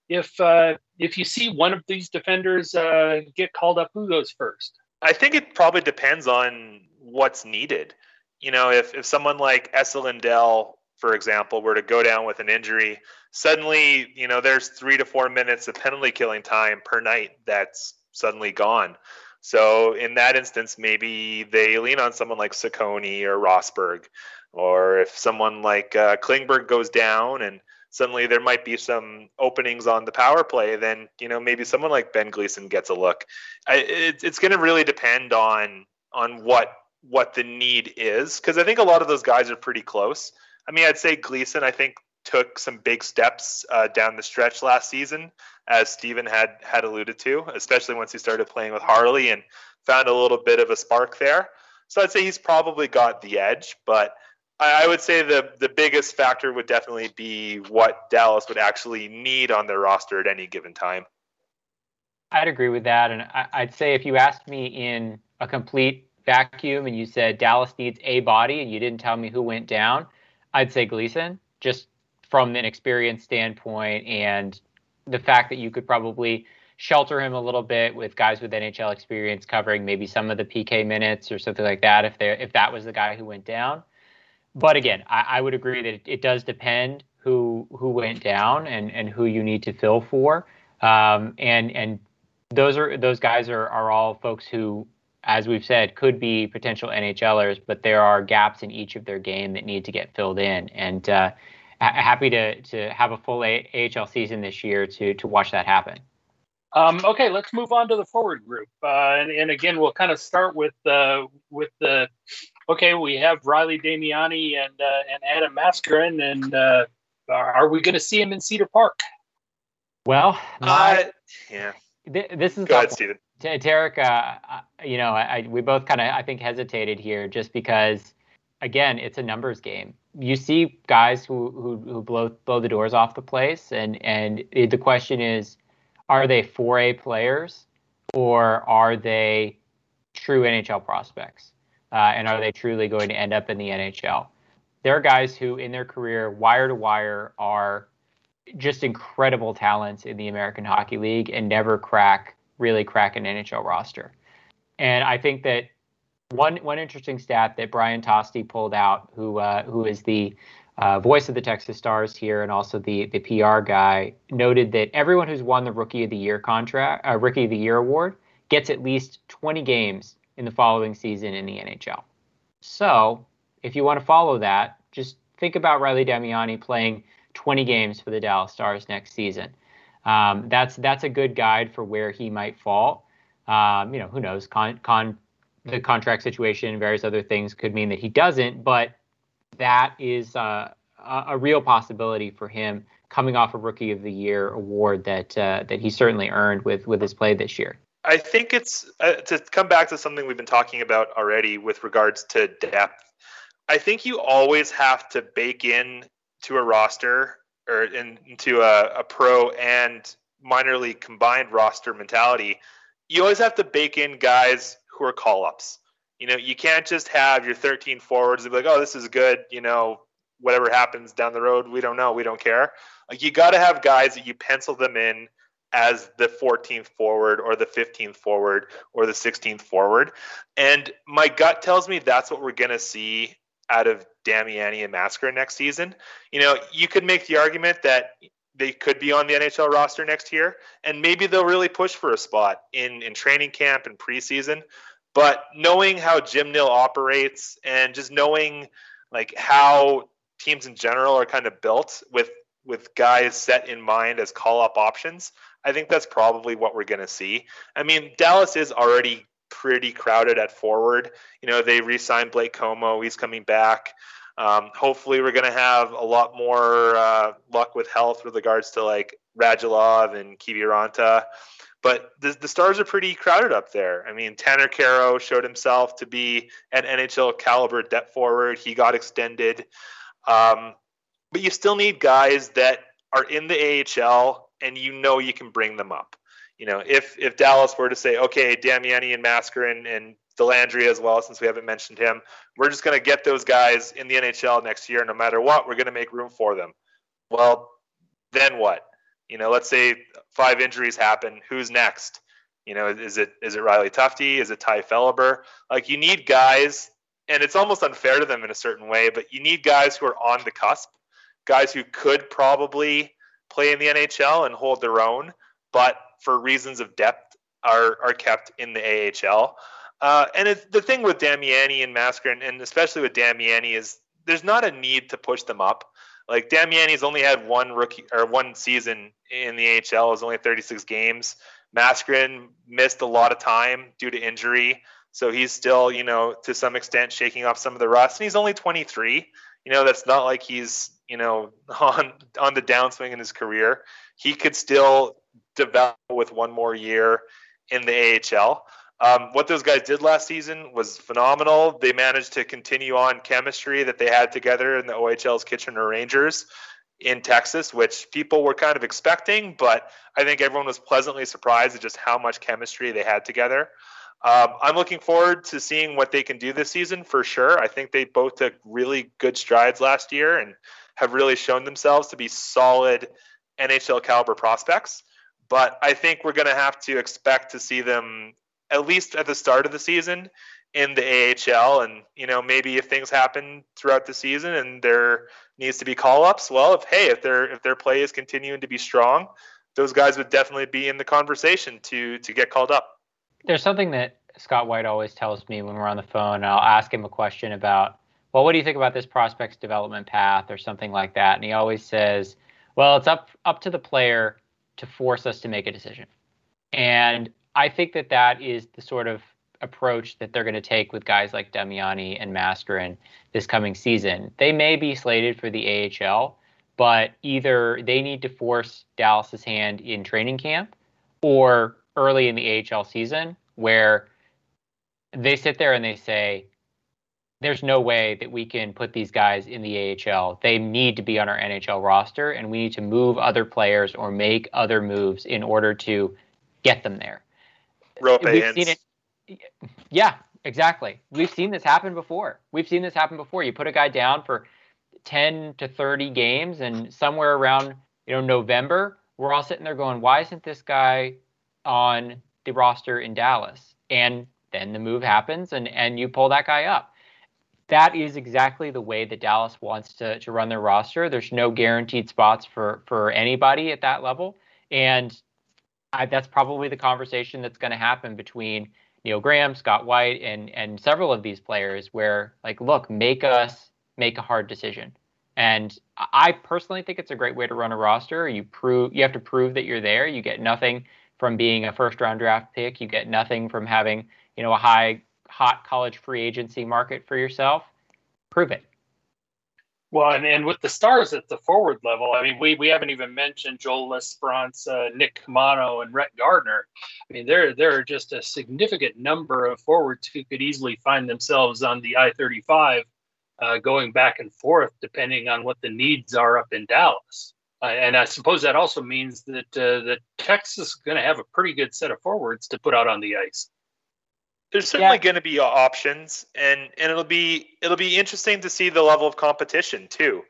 if uh, if you see one of these defenders uh, get called up, who goes first? I think it probably depends on what's needed. You know, if if someone like Esa Lindell, for example, were to go down with an injury, suddenly you know there's three to four minutes of penalty killing time per night that's suddenly gone. So in that instance, maybe they lean on someone like Cecconi or Rosburg or if someone like uh, Klingberg goes down and suddenly there might be some openings on the power play, then you know maybe someone like Ben Gleason gets a look. I, it, it's going to really depend on on what what the need is because I think a lot of those guys are pretty close. I mean, I'd say Gleason. I think took some big steps uh, down the stretch last season, as Stephen had had alluded to, especially once he started playing with Harley and found a little bit of a spark there. So I'd say he's probably got the edge, but I would say the the biggest factor would definitely be what Dallas would actually need on their roster at any given time. I'd agree with that, and I'd say if you asked me in a complete vacuum and you said Dallas needs a body and you didn't tell me who went down, I'd say Gleason, just from an experience standpoint and the fact that you could probably shelter him a little bit with guys with NHL experience covering maybe some of the PK minutes or something like that if they if that was the guy who went down but again, I, I would agree that it, it, does depend who who went down and, and who you need to fill for. Um, and and those are those guys are are all folks who, as we've said, could be potential NHLers, but there are gaps in each of their game that need to get filled in. And uh, happy to to have a full AHL season this year to to watch that happen. Um, okay, let's move on to the forward group, uh, and, and, again, we'll kind of start with uh, with the. Okay, we have Riley Damiani and uh, and Adam Mascherin, and uh, are we going to see him in Cedar Park? Well, my, yeah. Th- this is go ahead, Stephen. Derek, uh, you know, I, we both kind of I think hesitated here just because, again, it's a numbers game. You see guys who who, who blow blow the doors off the place, and and the question is are they 4A players or are they true NHL prospects? Uh, and are they truly going to end up in the NHL? There are guys who, in their career, wire to wire, are just incredible talents in the American Hockey League and never crack, really crack an NHL roster. And I think that one one interesting stat that Brian Tosti pulled out, who uh, who is the uh, voice of the Texas Stars here and also the the PR guy noted that everyone who's won the Rookie of the Year contract, uh, Rookie of the Year award, gets at least 20 games in the following season in the NHL. So, if you want to follow that, just think about Riley Damiani playing 20 games for the Dallas Stars next season. Um, that's that's a good guide for where he might fall. Um, you know, who knows? Con, con the contract situation and various other things could mean that he doesn't, but that is uh, a real possibility for him coming off a Rookie of the Year award that uh, that he certainly earned with with his play this year. I think it's uh, to come back to something we've been talking about already with regards to depth. I think you always have to bake in to a roster or into a, a pro and minor league combined roster mentality. You always have to bake in guys who are call ups. You know, you can't just have your 13 forwards and be like, oh, this is good. You know, whatever happens down the road, we don't know. We don't care. Like, you got to have guys that you pencil them in as the 14th forward or the 15th forward or the 16th forward. And my gut tells me that's what we're going to see out of Damiani and Masker next season. You know, you could make the argument that they could be on the NHL roster next year, and maybe they'll really push for a spot in in training camp and preseason. But knowing how Jim Nill operates and just knowing like how teams in general are kind of built with with guys set in mind as call up options, I think that's probably what we're going to see. I mean, Dallas is already pretty crowded at forward. You know, they re-signed Blake Comeau, he's coming back. Um, hopefully, we're going to have a lot more uh, luck with health with regards to like Radulov and Kiviranta. But the, the stars are pretty crowded up there. I mean, Tanner Kero showed himself to be an NHL caliber depth forward. He got extended. Um, but you still need guys that are in the AHL and you know you can bring them up. You know, if if Dallas were to say, okay, Damiani and Masker and, and Dellandrea as well, since we haven't mentioned him, we're just going to get those guys in the NHL next year. No matter what, we're going to make room for them. Well, then what? You know, let's say five injuries happen. Who's next? You know, is it is it Riley Tufte? Is it Ty Felhaber? Like you need guys, and it's almost unfair to them in a certain way, but you need guys who are on the cusp, guys who could probably play in the NHL and hold their own, but for reasons of depth are are kept in the AHL. Uh, and the thing with Damiani and Masker, and, and especially with Damiani, is there's not a need to push them up. Like Damiani's only had one rookie or one season in the AHL. Is only 36 games. Mascherin missed a lot of time due to injury, so he's still, you know, to some extent shaking off some of the rust. And he's only 23. You know, that's not like he's, you know, on on the downswing in his career. He could still develop with one more year in the AHL. Um, what those guys did last season was phenomenal. They managed to continue on chemistry that they had together in the OHL's Kitchener Rangers in Texas, which people were kind of expecting, but I think everyone was pleasantly surprised at just how much chemistry they had together. Um, I'm looking forward to seeing what they can do this season for sure. I think they both took really good strides last year and have really shown themselves to be solid NHL caliber prospects. But I think we're going to have to expect to see them at least at the start of the season in the AHL. And, you know, maybe if things happen throughout the season and there needs to be call ups, well, if, hey, if their, if their play is continuing to be strong, those guys would definitely be in the conversation to, to get called up. There's something that Scott White always tells me when we're on the phone. I'll ask him a question about well, what do you think about this prospect's development path or something like that? And he always says, well, it's up up to the player to force us to make a decision. And I think that that is the sort of approach that they're going to take with guys like Damiani and Mascherin this coming season. They may be slated for the AHL, but either they need to force Dallas's hand in training camp or early in the AHL season where they sit there and they say, there's no way that we can put these guys in the AHL. They need to be on our NHL roster, and we need to move other players or make other moves in order to get them there. Rope We've seen it. Yeah, exactly. We've seen this happen before. We've seen this happen before. You put a guy down for 10 to 30 games, and somewhere around you know November, we're all sitting there going, "Why isn't this guy on the roster in Dallas?" And then the move happens, and and you pull that guy up that is exactly the way that Dallas wants to, to run their roster. There's no guaranteed spots for for anybody at that level, and I, that's probably the conversation that's going to happen between Neil Graham, Scott White, and and several of these players. Where like, look, make us make a hard decision. And I personally think it's a great way to run a roster. You prove you have to prove that you're there. You get nothing from being a first round draft pick. You get nothing from having you know a high hot college free agency market for yourself, prove it. Well, and, and with the stars at the forward level, I mean, we, we haven't even mentioned Joel L'Esperance, uh, Nick Caamano, and Rhett Gardner. I mean, there there are just a significant number of forwards who could easily find themselves on the I-35, uh, going back and forth depending on what the needs are up in Dallas. Uh, and I suppose that also means that uh, that Texas is going to have a pretty good set of forwards to put out on the ice there's certainly yeah. going to be options and and it'll be it'll be interesting to see the level of competition too.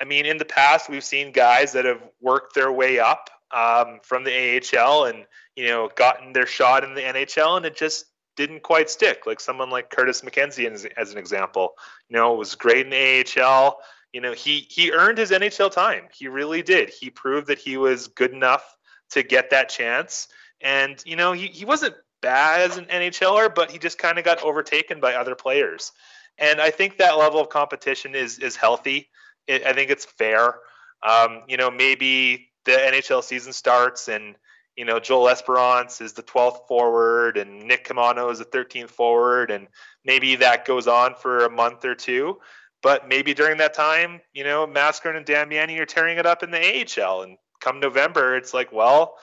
I mean in the past we've seen guys that have worked their way up um, from the ahl and you know gotten their shot in the nhl and it just didn't quite stick. Like someone like curtis mckenzie as, as an example you know was great in the ahl you know he he earned his nhl time. He really did. He proved that he was good enough to get that chance. And you know he, he wasn't bad as an NHLer, but he just kind of got overtaken by other players. And I think that level of competition is is healthy. It, I think it's fair. Um, you know, maybe the NHL season starts and you know Joel L'Esperance is the 12th forward and Nick Caamano is the 13th forward, and maybe that goes on for a month or two. But maybe during that time, you know, Mascherin and Damiani are tearing it up in the AHL, and come November, it's like, well,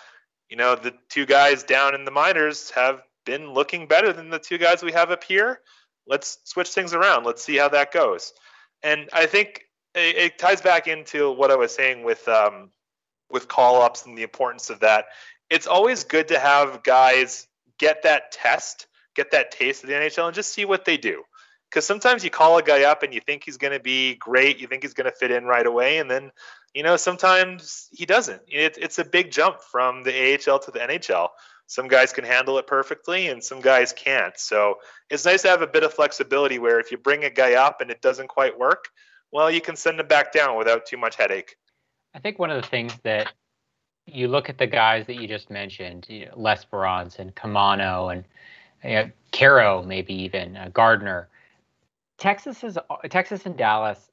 you know, the two guys down in the minors have been looking better than the two guys we have up here. Let's switch things around. Let's see how that goes. And I think it, it ties back into what I was saying with um, with call ups and the importance of that. It's always good to have guys get that test, get that taste of the NHL, and just see what they do. Because sometimes you call a guy up and you think he's going to be great, you think he's going to fit in right away, and then you know, sometimes he doesn't. It, it's a big jump from the AHL to the NHL. Some guys can handle it perfectly, and some guys can't. So it's nice to have a bit of flexibility where if you bring a guy up and it doesn't quite work, well, you can send him back down without too much headache. I think one of the things that you look at the guys that you just mentioned, you know, L'Esperance and Caamano and you know, Kero, maybe even uh, Gardner. Texas is Texas and Dallas.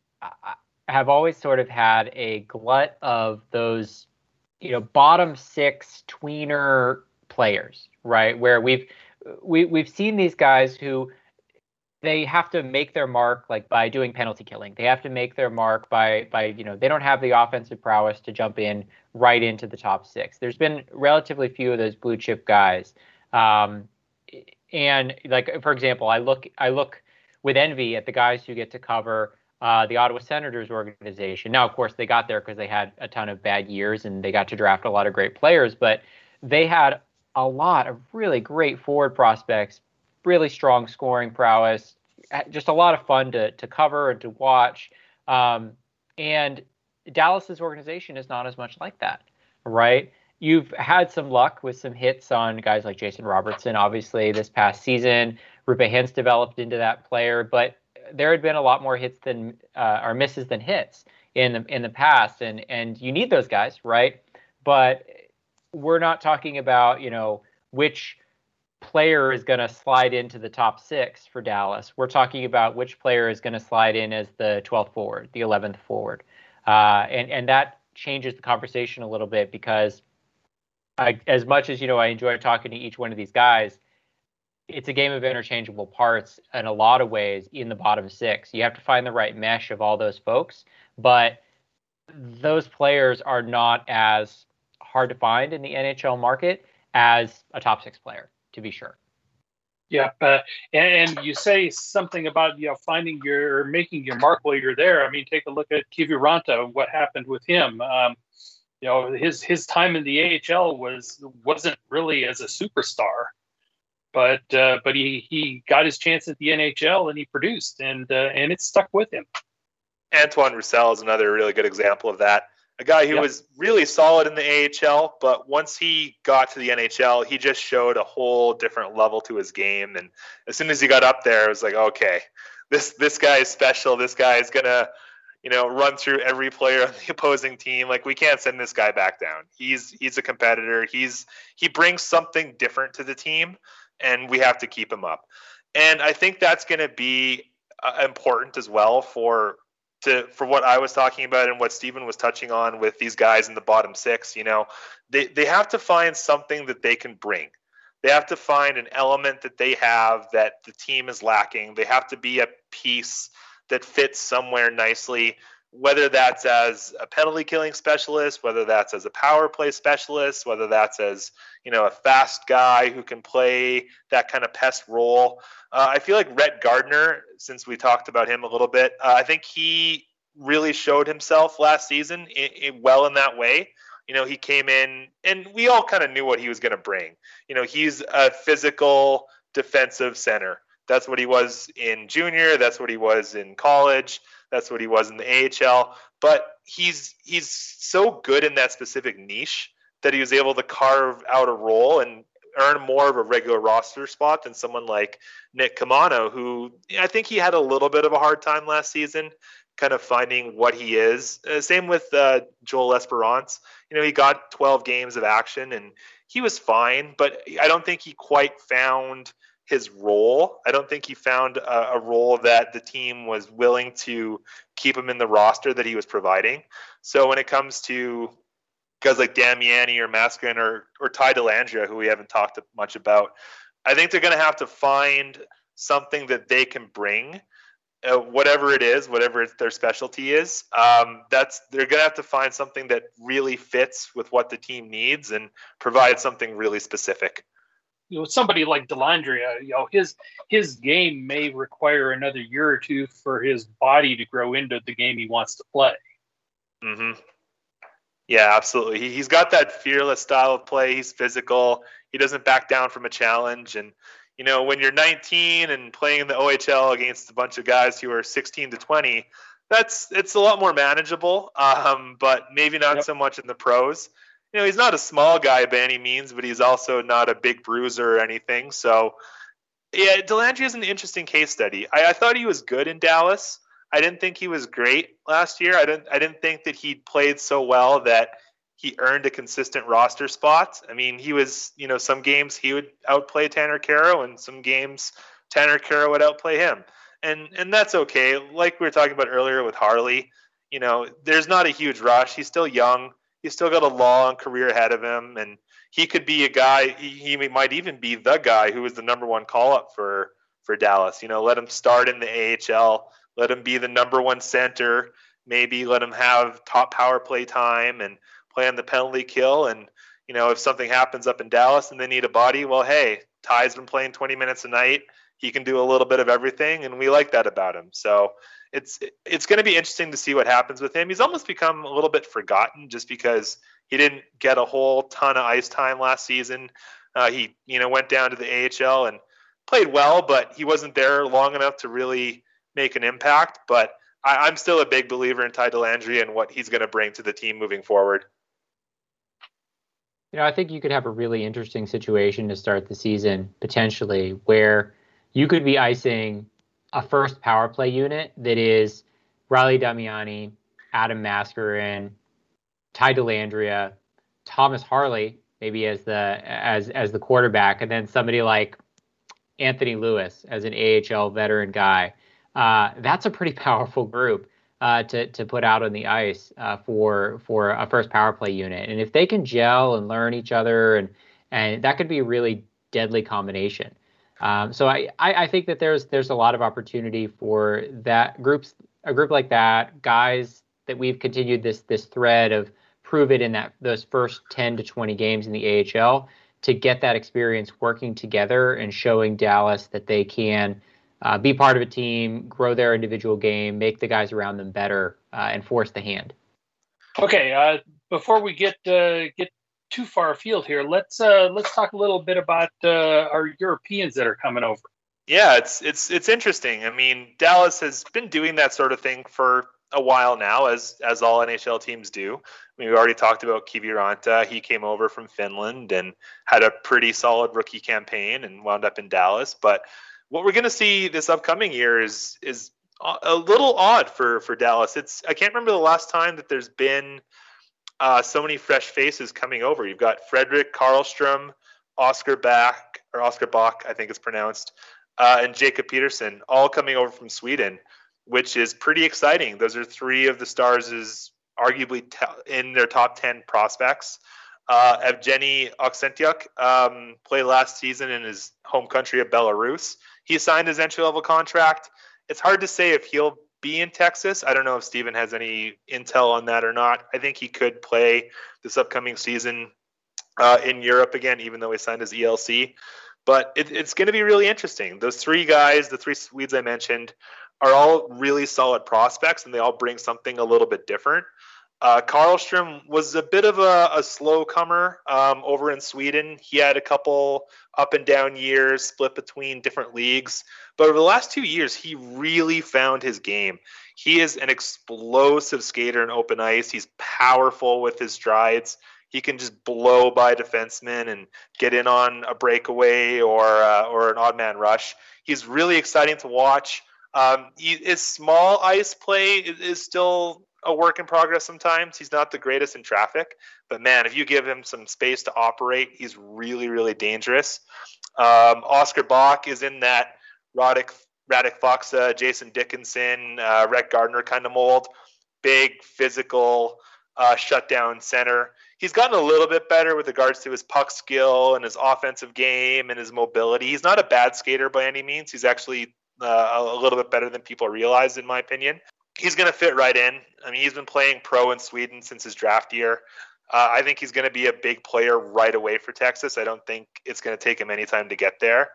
Have always sort of had a glut of those, you know, bottom six tweener players, right? Where we've we we've seen these guys who they have to make their mark like by doing penalty killing. They have to make their mark by by you know they don't have the offensive prowess to jump in right into the top six. There's been relatively few of those blue chip guys, um, and like for example, I look I look with envy at the guys who get to cover uh, the Ottawa Senators organization. Now, of course, they got there because they had a ton of bad years and they got to draft a lot of great players, but they had a lot of really great forward prospects, really strong scoring prowess, just a lot of fun to to cover and to watch. Um, and Dallas's organization is not as much like that, right? You've had some luck with some hits on guys like Jason Robertson, obviously this past season. Roope Hintz developed into that player, but there had been a lot more hits than uh, or misses than hits in the in the past, and and you need those guys, right? But we're not talking about you know which player is going to slide into the top six for Dallas. We're talking about which player is going to slide in as the 12th forward, the 11th forward, uh, and and that changes the conversation a little bit because I, as much as you know, I enjoy talking to each one of these guys. It's a game of interchangeable parts in a lot of ways in the bottom six. You have to find the right mesh of all those folks, but those players are not as hard to find in the NHL market as a top six player, to be sure. Yeah, uh, and, and, you say something about you know finding your making your mark while you're there. I mean, take a look at Kiviranta. What happened with him? Um, you know, his his time in the AHL was wasn't really as a superstar, but uh, but he he got his chance at the NHL and he produced, and uh, and it stuck with him. Antoine Roussel is another really good example of that a guy who yep. was really solid in the AHL, but once he got to the NHL, he just showed a whole different level to his game. And as soon as he got up there, it was like, okay, this this guy is special. This guy is gonna, you know, run through every player on the opposing team. Like we can't send this guy back down. He's he's a competitor. He's he brings something different to the team, and we have to keep him up. And I think that's going to be uh, important as well for to for what I was talking about and what Stephen was touching on with these guys in the bottom six, you know, they, they have to find something that they can bring. They have to find an element that they have that the team is lacking. They have to be a piece that fits somewhere nicely whether that's as a penalty killing specialist, whether that's as a power play specialist, whether that's as you know a fast guy who can play that kind of pest role. Uh, I feel like Rhett Gardner, since we talked about him a little bit, uh, I think he really showed himself last season in, in, well in that way. You know, he came in and we all kind of knew what he was going to bring. You know, he's a physical defensive center. That's what he was in junior. That's what he was in college. That's what he was in the AHL. But he's he's so good in that specific niche that he was able to carve out a role and earn more of a regular roster spot than someone like Nick Caamano, who I think he had a little bit of a hard time last season, kind of finding what he is. Uh, same with uh, Joel L'Esperance. You know, he got 12 games of action and he was fine, but I don't think he quite found his role. I don't think he found a, a, role that the team was willing to keep him in the roster that he was providing. So when it comes to guys like Damiani or Mascherin or or Ty Dellandrea, who we haven't talked much about, I think they're going to have to find something that they can bring. Uh, whatever it is, whatever their specialty is, um, that's they're gonna have to find something that really fits with what the team needs and provide something really specific you know somebody like Dellandrea, you know his his game may require another year or two for his body to grow into the game he wants to play. Mm-hmm. Yeah, absolutely. He, he's got that fearless style of play. He's physical. He doesn't back down from a challenge. And you know, when you're 19 and playing in the OHL against a bunch of guys who are 16 to 20, that's it's a lot more manageable. Um, but maybe not yep. so much in the pros you know, he's not a small guy by any means, but he's also not a big bruiser or anything. So, yeah, Dellandrea is an interesting case study. I, I, thought he was good in Dallas. I didn't think he was great last year. I didn't. I didn't think that he played so well that he earned a consistent roster spot. I mean, he was, you know, some games he would outplay Tanner Kero, and some games Tanner Kero would outplay him, and and that's okay. Like we were talking about earlier with Harley, you know, there's not a huge rush. He's still young he's still got a long career ahead of him, and he could be a guy. He, he might even be the guy who is the number one call up for for Dallas. You know, let him start in the AHL. Let him be the number one center. Maybe let him have top power play time and play on the penalty kill. And you know, if something happens up in Dallas and they need a body, well, hey, Ty's been playing 20 minutes a night. He can do a little bit of everything, and we like that about him. So it's it's going to be interesting to see what happens with him. He's almost become a little bit forgotten just because he didn't get a whole ton of ice time last season. Uh, he you know went down to the AHL and played well, but he wasn't there long enough to really make an impact. But I, am still a big believer in Ty Dellandrea and what he's going to bring to the team moving forward. You know, I think you could have a really interesting situation to start the season potentially where you could be icing a first power play unit that is Riley Damiani, Adam Mascherin, Ty Dellandrea, Thomas Harley, maybe as the as as the quarterback, and then somebody like Anthony Louis as an AHL veteran guy. Uh, that's a pretty powerful group uh, to to put out on the ice uh, for for a first power play unit. And if they can gel and learn each other, and and that could be a really deadly combination. Um, so I, I, I think that there's there's a lot of opportunity for that groups a group like that guys that we've continued this this thread of prove it in that those first 10 to 20 games in the AHL to get that experience working together and showing Dallas that they can uh, be part of a team, grow their individual game, make the guys around them better, uh, and force the hand. Okay, uh, before we get uh, get too far afield here, let's uh, let's talk a little bit about uh, our Europeans that are coming over. Yeah, it's it's it's interesting. I mean, Dallas has been doing that sort of thing for a while now, as as all NHL teams do. I mean, we already talked about Kiviranta. He came over from Finland and had a pretty solid rookie campaign and wound up in Dallas. But what we're going to see this upcoming year is is a little odd for for Dallas. It's I can't remember the last time that there's been uh, so many fresh faces coming over. You've got Fredrik Karlstrom, Oscar Bach or Oscar Bach, I think it's pronounced, uh, and Jacob Peterson, all coming over from Sweden, which is pretty exciting. Those are three of the Stars' is arguably in their top ten prospects. Uh, Evgeny Oksentyuk um, played last season in his home country of Belarus. He signed his entry level contract. It's hard to say if he'll be in Texas. I don't know if Stephen has any intel on that or not. I think he could play this upcoming season uh, in Europe again, even though he signed his ELC. But it, it's going to be really interesting. Those three guys, the three Swedes I mentioned, are all really solid prospects, and they all bring something a little bit different. Uh, Karlstrom was a bit of a, a slow comer um, over in Sweden. He had a couple up and down years, split between different leagues. But over the last two years, he really found his game. He is an explosive skater in open ice. He's powerful with his strides. He can just blow by defensemen and get in on a breakaway or uh, or an odd man rush. He's really exciting to watch. Um, he, his small ice play is, is still a work in progress sometimes. He's not the greatest in traffic, but man, if you give him some space to operate, he's really, really dangerous. Um, Oscar Bach is in that Radek, Radek Faksa, Jason Dickinson, uh, Rhett Gardner kind of mold. Big, physical, uh, shutdown center. He's gotten a little bit better with regards to his puck skill and his offensive game and his mobility. He's not a bad skater by any means. He's actually uh, a little bit better than people realize, in my opinion he's going to fit right in. I mean, he's been playing pro in Sweden since his draft year. Uh, I think he's going to be a big player right away for Texas. I don't think it's going to take him any time to get there.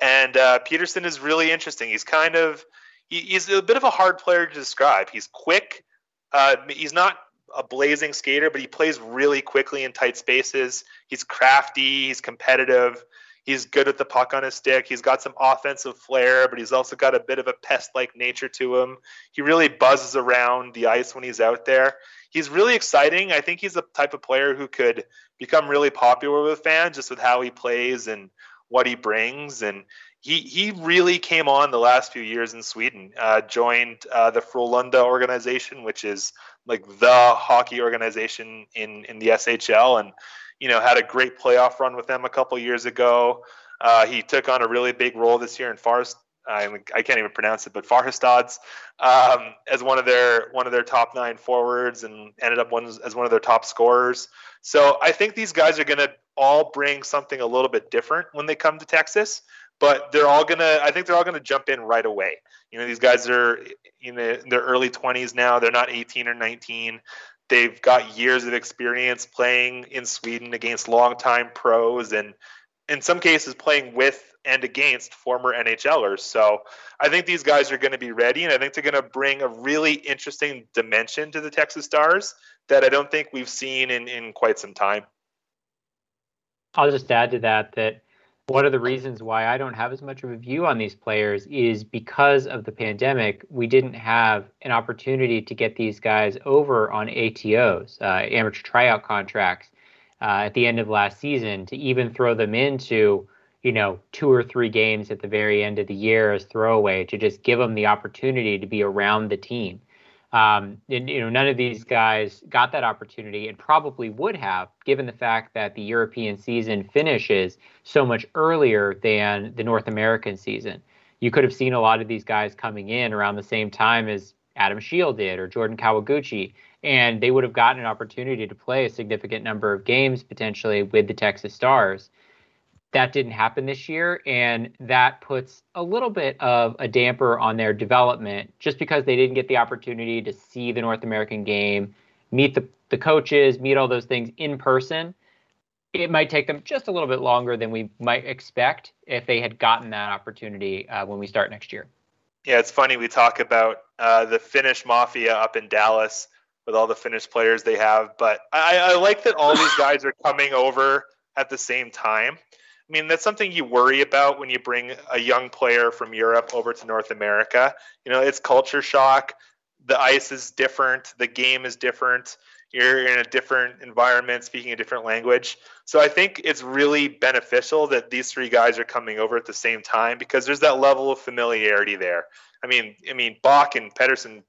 And uh, Peterson is really interesting. He's kind of he, he's a bit of a hard player to describe. He's quick. Uh, he's not a blazing skater, but he plays really quickly in tight spaces. He's crafty. He's competitive. He's good with the puck on his stick. He's got some offensive flair, but he's also got a bit of a pest like nature to him. He really buzzes around the ice when he's out there. He's really exciting. I think he's the type of player who could become really popular with fans just with how he plays and what he brings. And he, he really came on the last few years in Sweden, uh, joined uh, the Frölunda organization, which is like the hockey organization in, in the SHL. And you know, had a great playoff run with them a couple years ago. Uh, he took on a really big role this year in Forest. I, I can't even pronounce it, but Färjestad's um, as one of their one of their top nine forwards, and ended up one as one of their top scorers. So I think these guys are going to all bring something a little bit different when they come to Texas, but they're all gonna. I think they're all gonna jump in right away. You know, these guys are in, the, in their early 20s now. They're not 18 or 19. They've got years of experience playing in Sweden against longtime pros and in some cases playing with and against former NHLers. So I think these guys are going to be ready, and I think they're going to bring a really interesting dimension to the Texas Stars that I don't think we've seen in, in quite some time. I'll just add to that that one of the reasons why I don't have as much of a view on these players is because of the pandemic. We didn't have an opportunity to get these guys over on ATOs, uh, amateur tryout contracts, uh, at the end of last season to even throw them into, you know, two or three games at the very end of the year as throwaway to just give them the opportunity to be around the team. Um, and, you know, none of these guys got that opportunity and probably would have, given the fact that the European season finishes so much earlier than the North American season. You could have seen a lot of these guys coming in around the same time as Adam Scheel did or Jordan Kawaguchi, and they would have gotten an opportunity to play a significant number of games potentially with the Texas Stars. That didn't happen this year, and that puts a little bit of a damper on their development just because they didn't get the opportunity to see the North American game, meet the, the coaches, meet all those things in person. It might take them just a little bit longer than we might expect if they had gotten that opportunity uh, when we start next year. Yeah, it's funny. We talk about uh, the Finnish mafia up in Dallas with all the Finnish players they have, but I, I like that all these guys are coming over at the same time. I mean, that's something you worry about when you bring a young player from Europe over to North America. You know, it's culture shock. The ice is different. The game is different. You're in a different environment, speaking a different language. So I think it's really beneficial that these three guys are coming over at the same time because there's that level of familiarity there. I mean, I mean, Bach and Peterson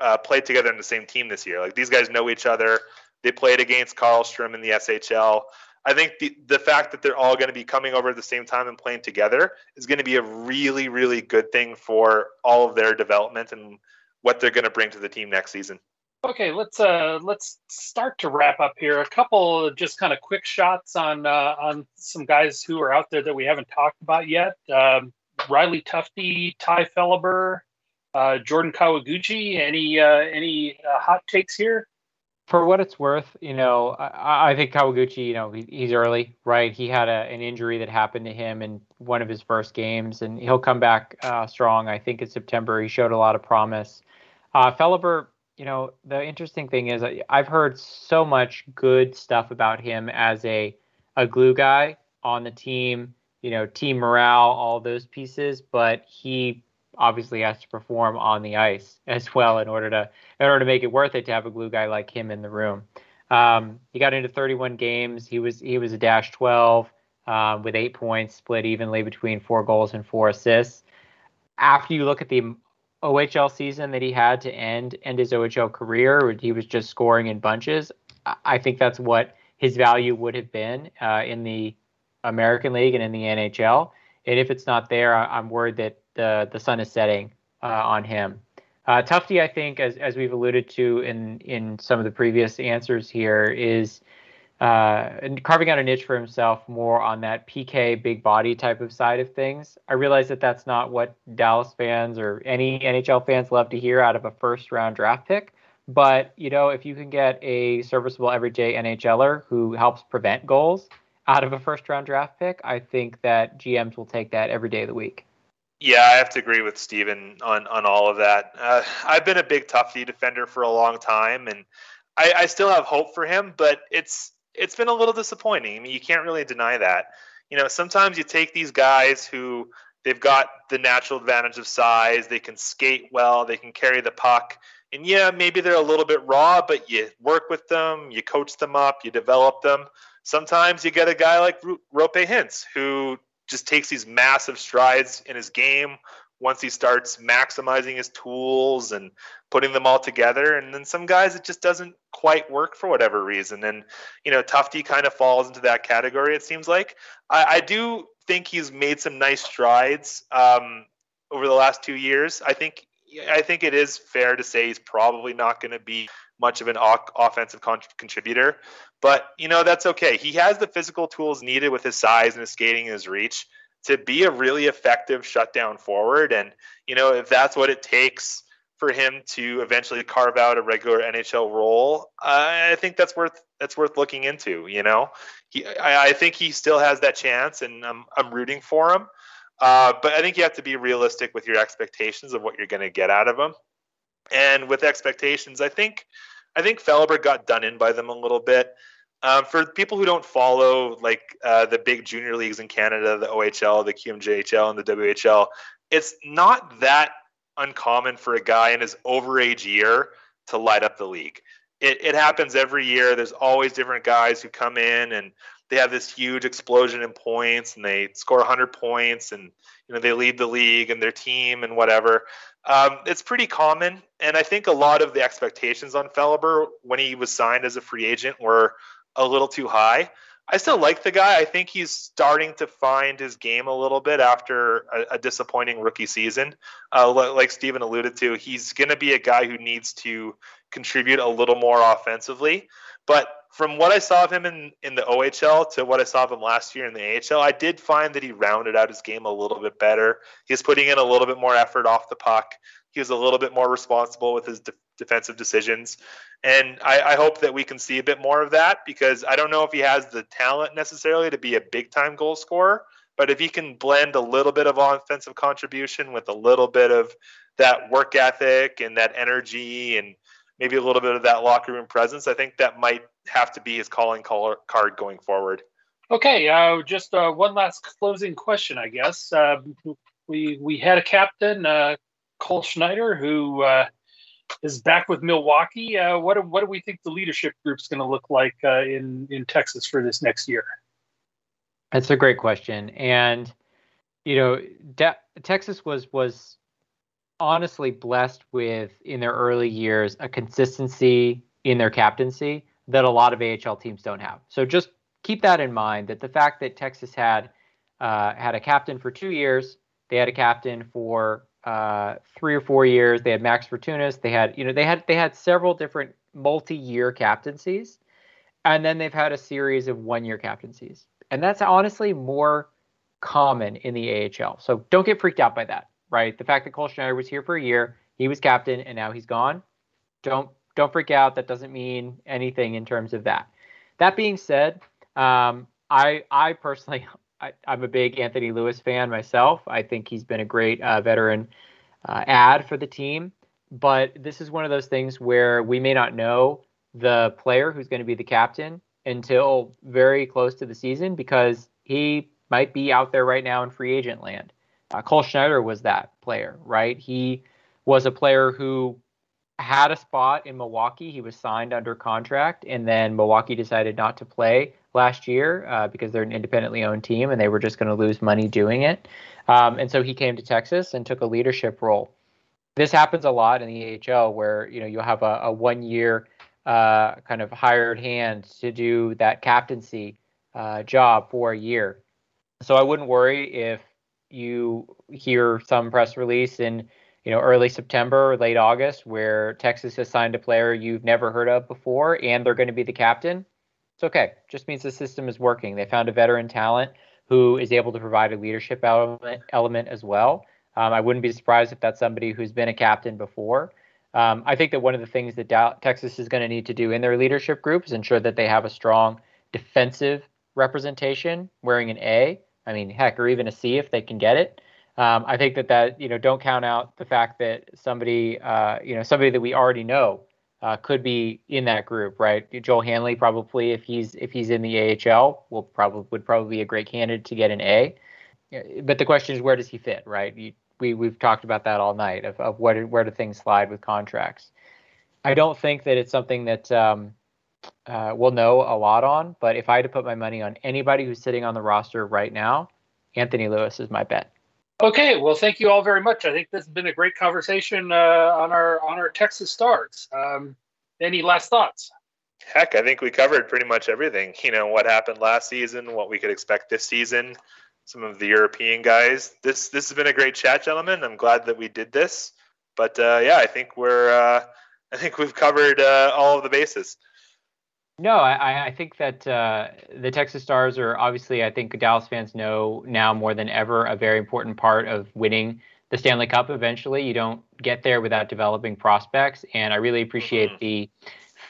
uh, played together in the same team this year. Like these guys know each other. They played against Karlstrom in the SHL. I think the, the fact that they're all going to be coming over at the same time and playing together is going to be a really, really good thing for all of their development and what they're going to bring to the team next season. Okay, let's uh let's start to wrap up here. A couple just kind of quick shots on uh, on some guys who are out there that we haven't talked about yet. Um, Riley Tufte, Ty Felhaber, uh, Jordan Kawaguchi. Any uh, any uh, hot takes here? For what it's worth, you know, I, I think Kawaguchi, you know, he, he's early, right? He had a, an injury that happened to him in one of his first games, and he'll come back uh, strong. I think in September he showed a lot of promise. Uh, Felhaber, you know, the interesting thing is I've heard so much good stuff about him as a a glue guy on the team, you know, team morale, all those pieces, but he obviously has to perform on the ice as well in order to in order to make it worth it to have a glue guy like him in the room. Um, he got into 31 games. He was he was a dash 12 uh, with eight points, split evenly between four goals and four assists. After you look at the OHL season that he had to end end his OHL career, where he was just scoring in bunches. I think that's what his value would have been uh, in the American League and in the NHL. And if it's not there, I'm worried that the the sun is setting uh, on him. Uh, Tufte, I think, as as we've alluded to in in some of the previous answers here, is uh, carving out a niche for himself more on that PK big body type of side of things. I realize that that's not what Dallas fans or any NHL fans love to hear out of a first round draft pick. But you know, if you can get a serviceable everyday NHLer who helps prevent goals out of a first round draft pick, I think that GMs will take that every day of the week. Yeah, I have to agree with Stephen on on all of that. Uh, I've been a big Tufte defender for a long time, and I, I still have hope for him. But it's it's been a little disappointing. I mean, you can't really deny that. You know, sometimes you take these guys who they've got the natural advantage of size, they can skate well, they can carry the puck. And yeah, maybe they're a little bit raw, but you work with them, you coach them up, you develop them. Sometimes you get a guy like Roope Hintz who just takes these massive strides in his game once he starts maximizing his tools and putting them all together. And then some guys, it just doesn't quite work for whatever reason. And, you know, Tufte kind of falls into that category, it seems like. I, I do think he's made some nice strides um, over the last two years. I think. I think it is fair to say he's probably not going to be much of an offensive con- contributor, but you know that's okay. He has the physical tools needed with his size and his skating and his reach to be a really effective shutdown forward. And, you know, if that's what it takes for him to eventually carve out a regular NHL role, I think that's worth that's worth looking into. You know, he I, I think he still has that chance, and I'm I'm rooting for him. Uh, but I think you have to be realistic with your expectations of what you're going to get out of him. And with expectations, I think I think Felhaber got done in by them a little bit. Um, for people who don't follow like uh, the big junior leagues in Canada, the OHL, the QMJHL, and the WHL, it's not that uncommon for a guy in his overage year to light up the league. It, it happens every year. There's always different guys who come in and they have this huge explosion in points and they score 100 points and you know they lead the league and their team and whatever. Um, it's pretty common, and I think a lot of the expectations on Felhaber when he was signed as a free agent were a little too high. I still like the guy. I think he's starting to find his game a little bit after a, a disappointing rookie season. Uh, like Stephen alluded to, he's going to be a guy who needs to contribute a little more offensively. But from what I saw of him in, in the OHL to what I saw of him last year in the AHL, I did find that he rounded out his game a little bit better. He's putting in a little bit more effort off the puck. He was a little bit more responsible with his de- defensive decisions. And I, I, hope that we can see a bit more of that because I don't know if he has the talent necessarily to be a big time goal scorer, but if he can blend a little bit of offensive contribution with a little bit of that work ethic and that energy and maybe a little bit of that locker room presence, I think that might have to be his calling card going forward. Okay, uh, just uh, one last closing question, I guess. Uh, we we had a captain, uh, Cole Schneider, who uh, is back with Milwaukee. Uh, what do, what do we think the leadership group's going to look like uh, in in Texas for this next year? That's a great question, and you know, De- Texas was was honestly blessed with in their early years a consistency in their captaincy that a lot of AHL teams don't have. So just keep that in mind. That the fact that Texas had uh, had a captain for two years, they had a captain for uh, three or four years. They had Max Fortunus. They had, you know, they had they had several different multi-year captaincies, and then they've had a series of one-year captaincies, and that's honestly more common in the AHL. So don't get freaked out by that, right? The fact that Cole Schneider was here for a year, he was captain, and now he's gone. Don't don't freak out. That doesn't mean anything in terms of that. That being said, um, I I personally I, am a big Anthony Louis fan myself. I think he's been a great uh, veteran uh, ad for the team. But this is one of those things where we may not know the player who's going to be the captain until very close to the season because he might be out there right now in free agent land. Uh, Cole Schneider was that player, right? He was a player who had a spot in Milwaukee. He was signed under contract, and then Milwaukee decided not to play last year uh, because they're an independently owned team and they were just going to lose money doing it. Um, and so he came to Texas and took a leadership role. This happens a lot in the AHL where you know you'll have a, a one year uh, kind of hired hand to do that captaincy uh, job for a year. So I wouldn't worry if you hear some press release in you know early September or late August where Texas has signed a player you've never heard of before and they're going to be the captain it's okay. Just means the system is working. They found a veteran talent who is able to provide a leadership element, element as well. Um, I wouldn't be surprised if that's somebody who's been a captain before. Um, I think that one of the things that Texas is going to need to do in their leadership group is ensure that they have a strong defensive representation wearing an A. I mean, heck, or even a C if they can get it. Um, I think that that you know don't count out the fact that somebody uh, you know somebody that we already know uh, could be in that group, right? Joel Hanley probably, if he's if he's in the AHL, will probably would probably be a great candidate to get an A. But the question is, where does he fit, right? You, we we've talked about that all night of, of where where do things slide with contracts. I don't think that it's something that um, uh, we'll know a lot on. But if I had to put my money on anybody who's sitting on the roster right now, Anthony Louis is my bet. Okay, well, thank you all very much. I think this has been a great conversation uh, on our on our Texas Stars. Um, any last thoughts? Heck, I think we covered pretty much everything. You know what happened last season, what we could expect this season, some of the European guys. This this has been a great chat, gentlemen. I'm glad that we did this. But uh, yeah, I think we're uh, I think we've covered uh, all of the bases. No, I, I think that uh, the Texas Stars are obviously, I think Dallas fans know now more than ever, a very important part of winning the Stanley Cup eventually. You don't get there without developing prospects. And I really appreciate mm-hmm. the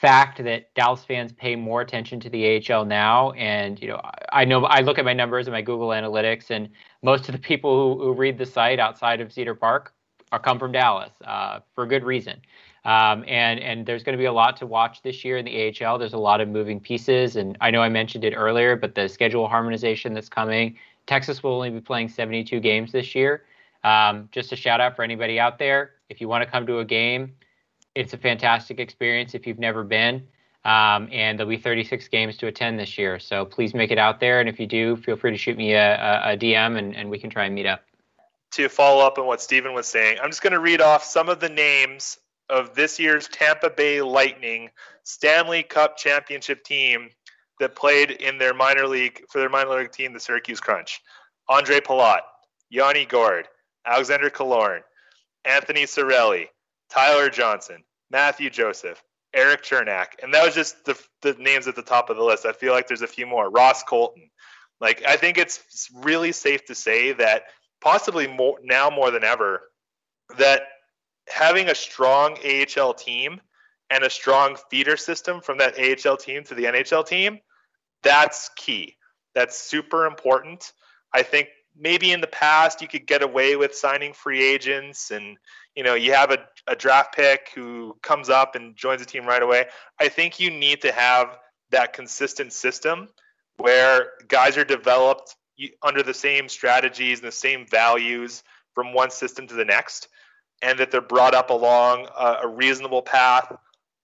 fact that Dallas fans pay more attention to the AHL now. And, you know, I know I look at my numbers and my Google Analytics, and most of the people who, who read the site outside of Cedar Park are come from Dallas uh, for good reason. Um, and and there's going to be a lot to watch this year in the AHL. There's a lot of moving pieces, and I know I mentioned it earlier, but the schedule harmonization that's coming. Texas will only be playing 72 games this year. Um, just a shout out for anybody out there. If you want to come to a game, it's a fantastic experience if you've never been. Um, and there'll be 36 games to attend this year. So please make it out there. And if you do, feel free to shoot me a, a, a DM and, and we can try and meet up. To follow up on what Stephen was saying, I'm just going to read off some of the names of this year's Tampa Bay Lightning Stanley Cup championship team that played in their minor league for their minor league team, the Syracuse Crunch. Andre Palat, Yanni Gourde, Alexander Killorn, Anthony Cirelli, Tyler Johnson, Matthew Joseph, Erik Cernak, and that was just the, the names at the top of the list. I feel like there's a few more. Ross Colton. Like I think it's really safe to say that possibly more now more than ever that having a strong AHL team and a strong feeder system from that AHL team to the NHL team, that's key. That's super important. I think maybe in the past you could get away with signing free agents and you know you have a, a draft pick who comes up and joins the team right away i think you need to have that consistent system where guys are developed under the same strategies and the same values from one system to the next and that they're brought up along a, a reasonable path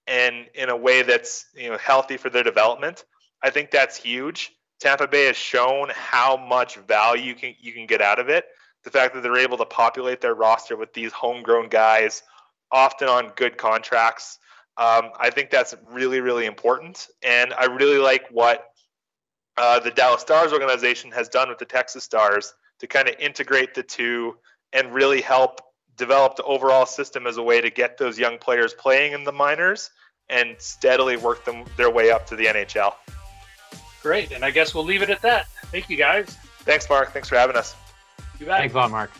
and in a way that's you know healthy for their development i think that's huge Tampa Bay has shown how much value you can you can get out of it. The fact that they're able to populate their roster with these homegrown guys, often on good contracts, um, I think that's really really important. And I really like what uh, the Dallas Stars organization has done with the Texas Stars to kind of integrate the two and really help develop the overall system as a way to get those young players playing in the minors and steadily work them their way up to the NHL. Great. And I guess we'll leave it at that. Thank you, guys. Thanks, Mark. Thanks for having us. You bet. Thanks a lot, Mark.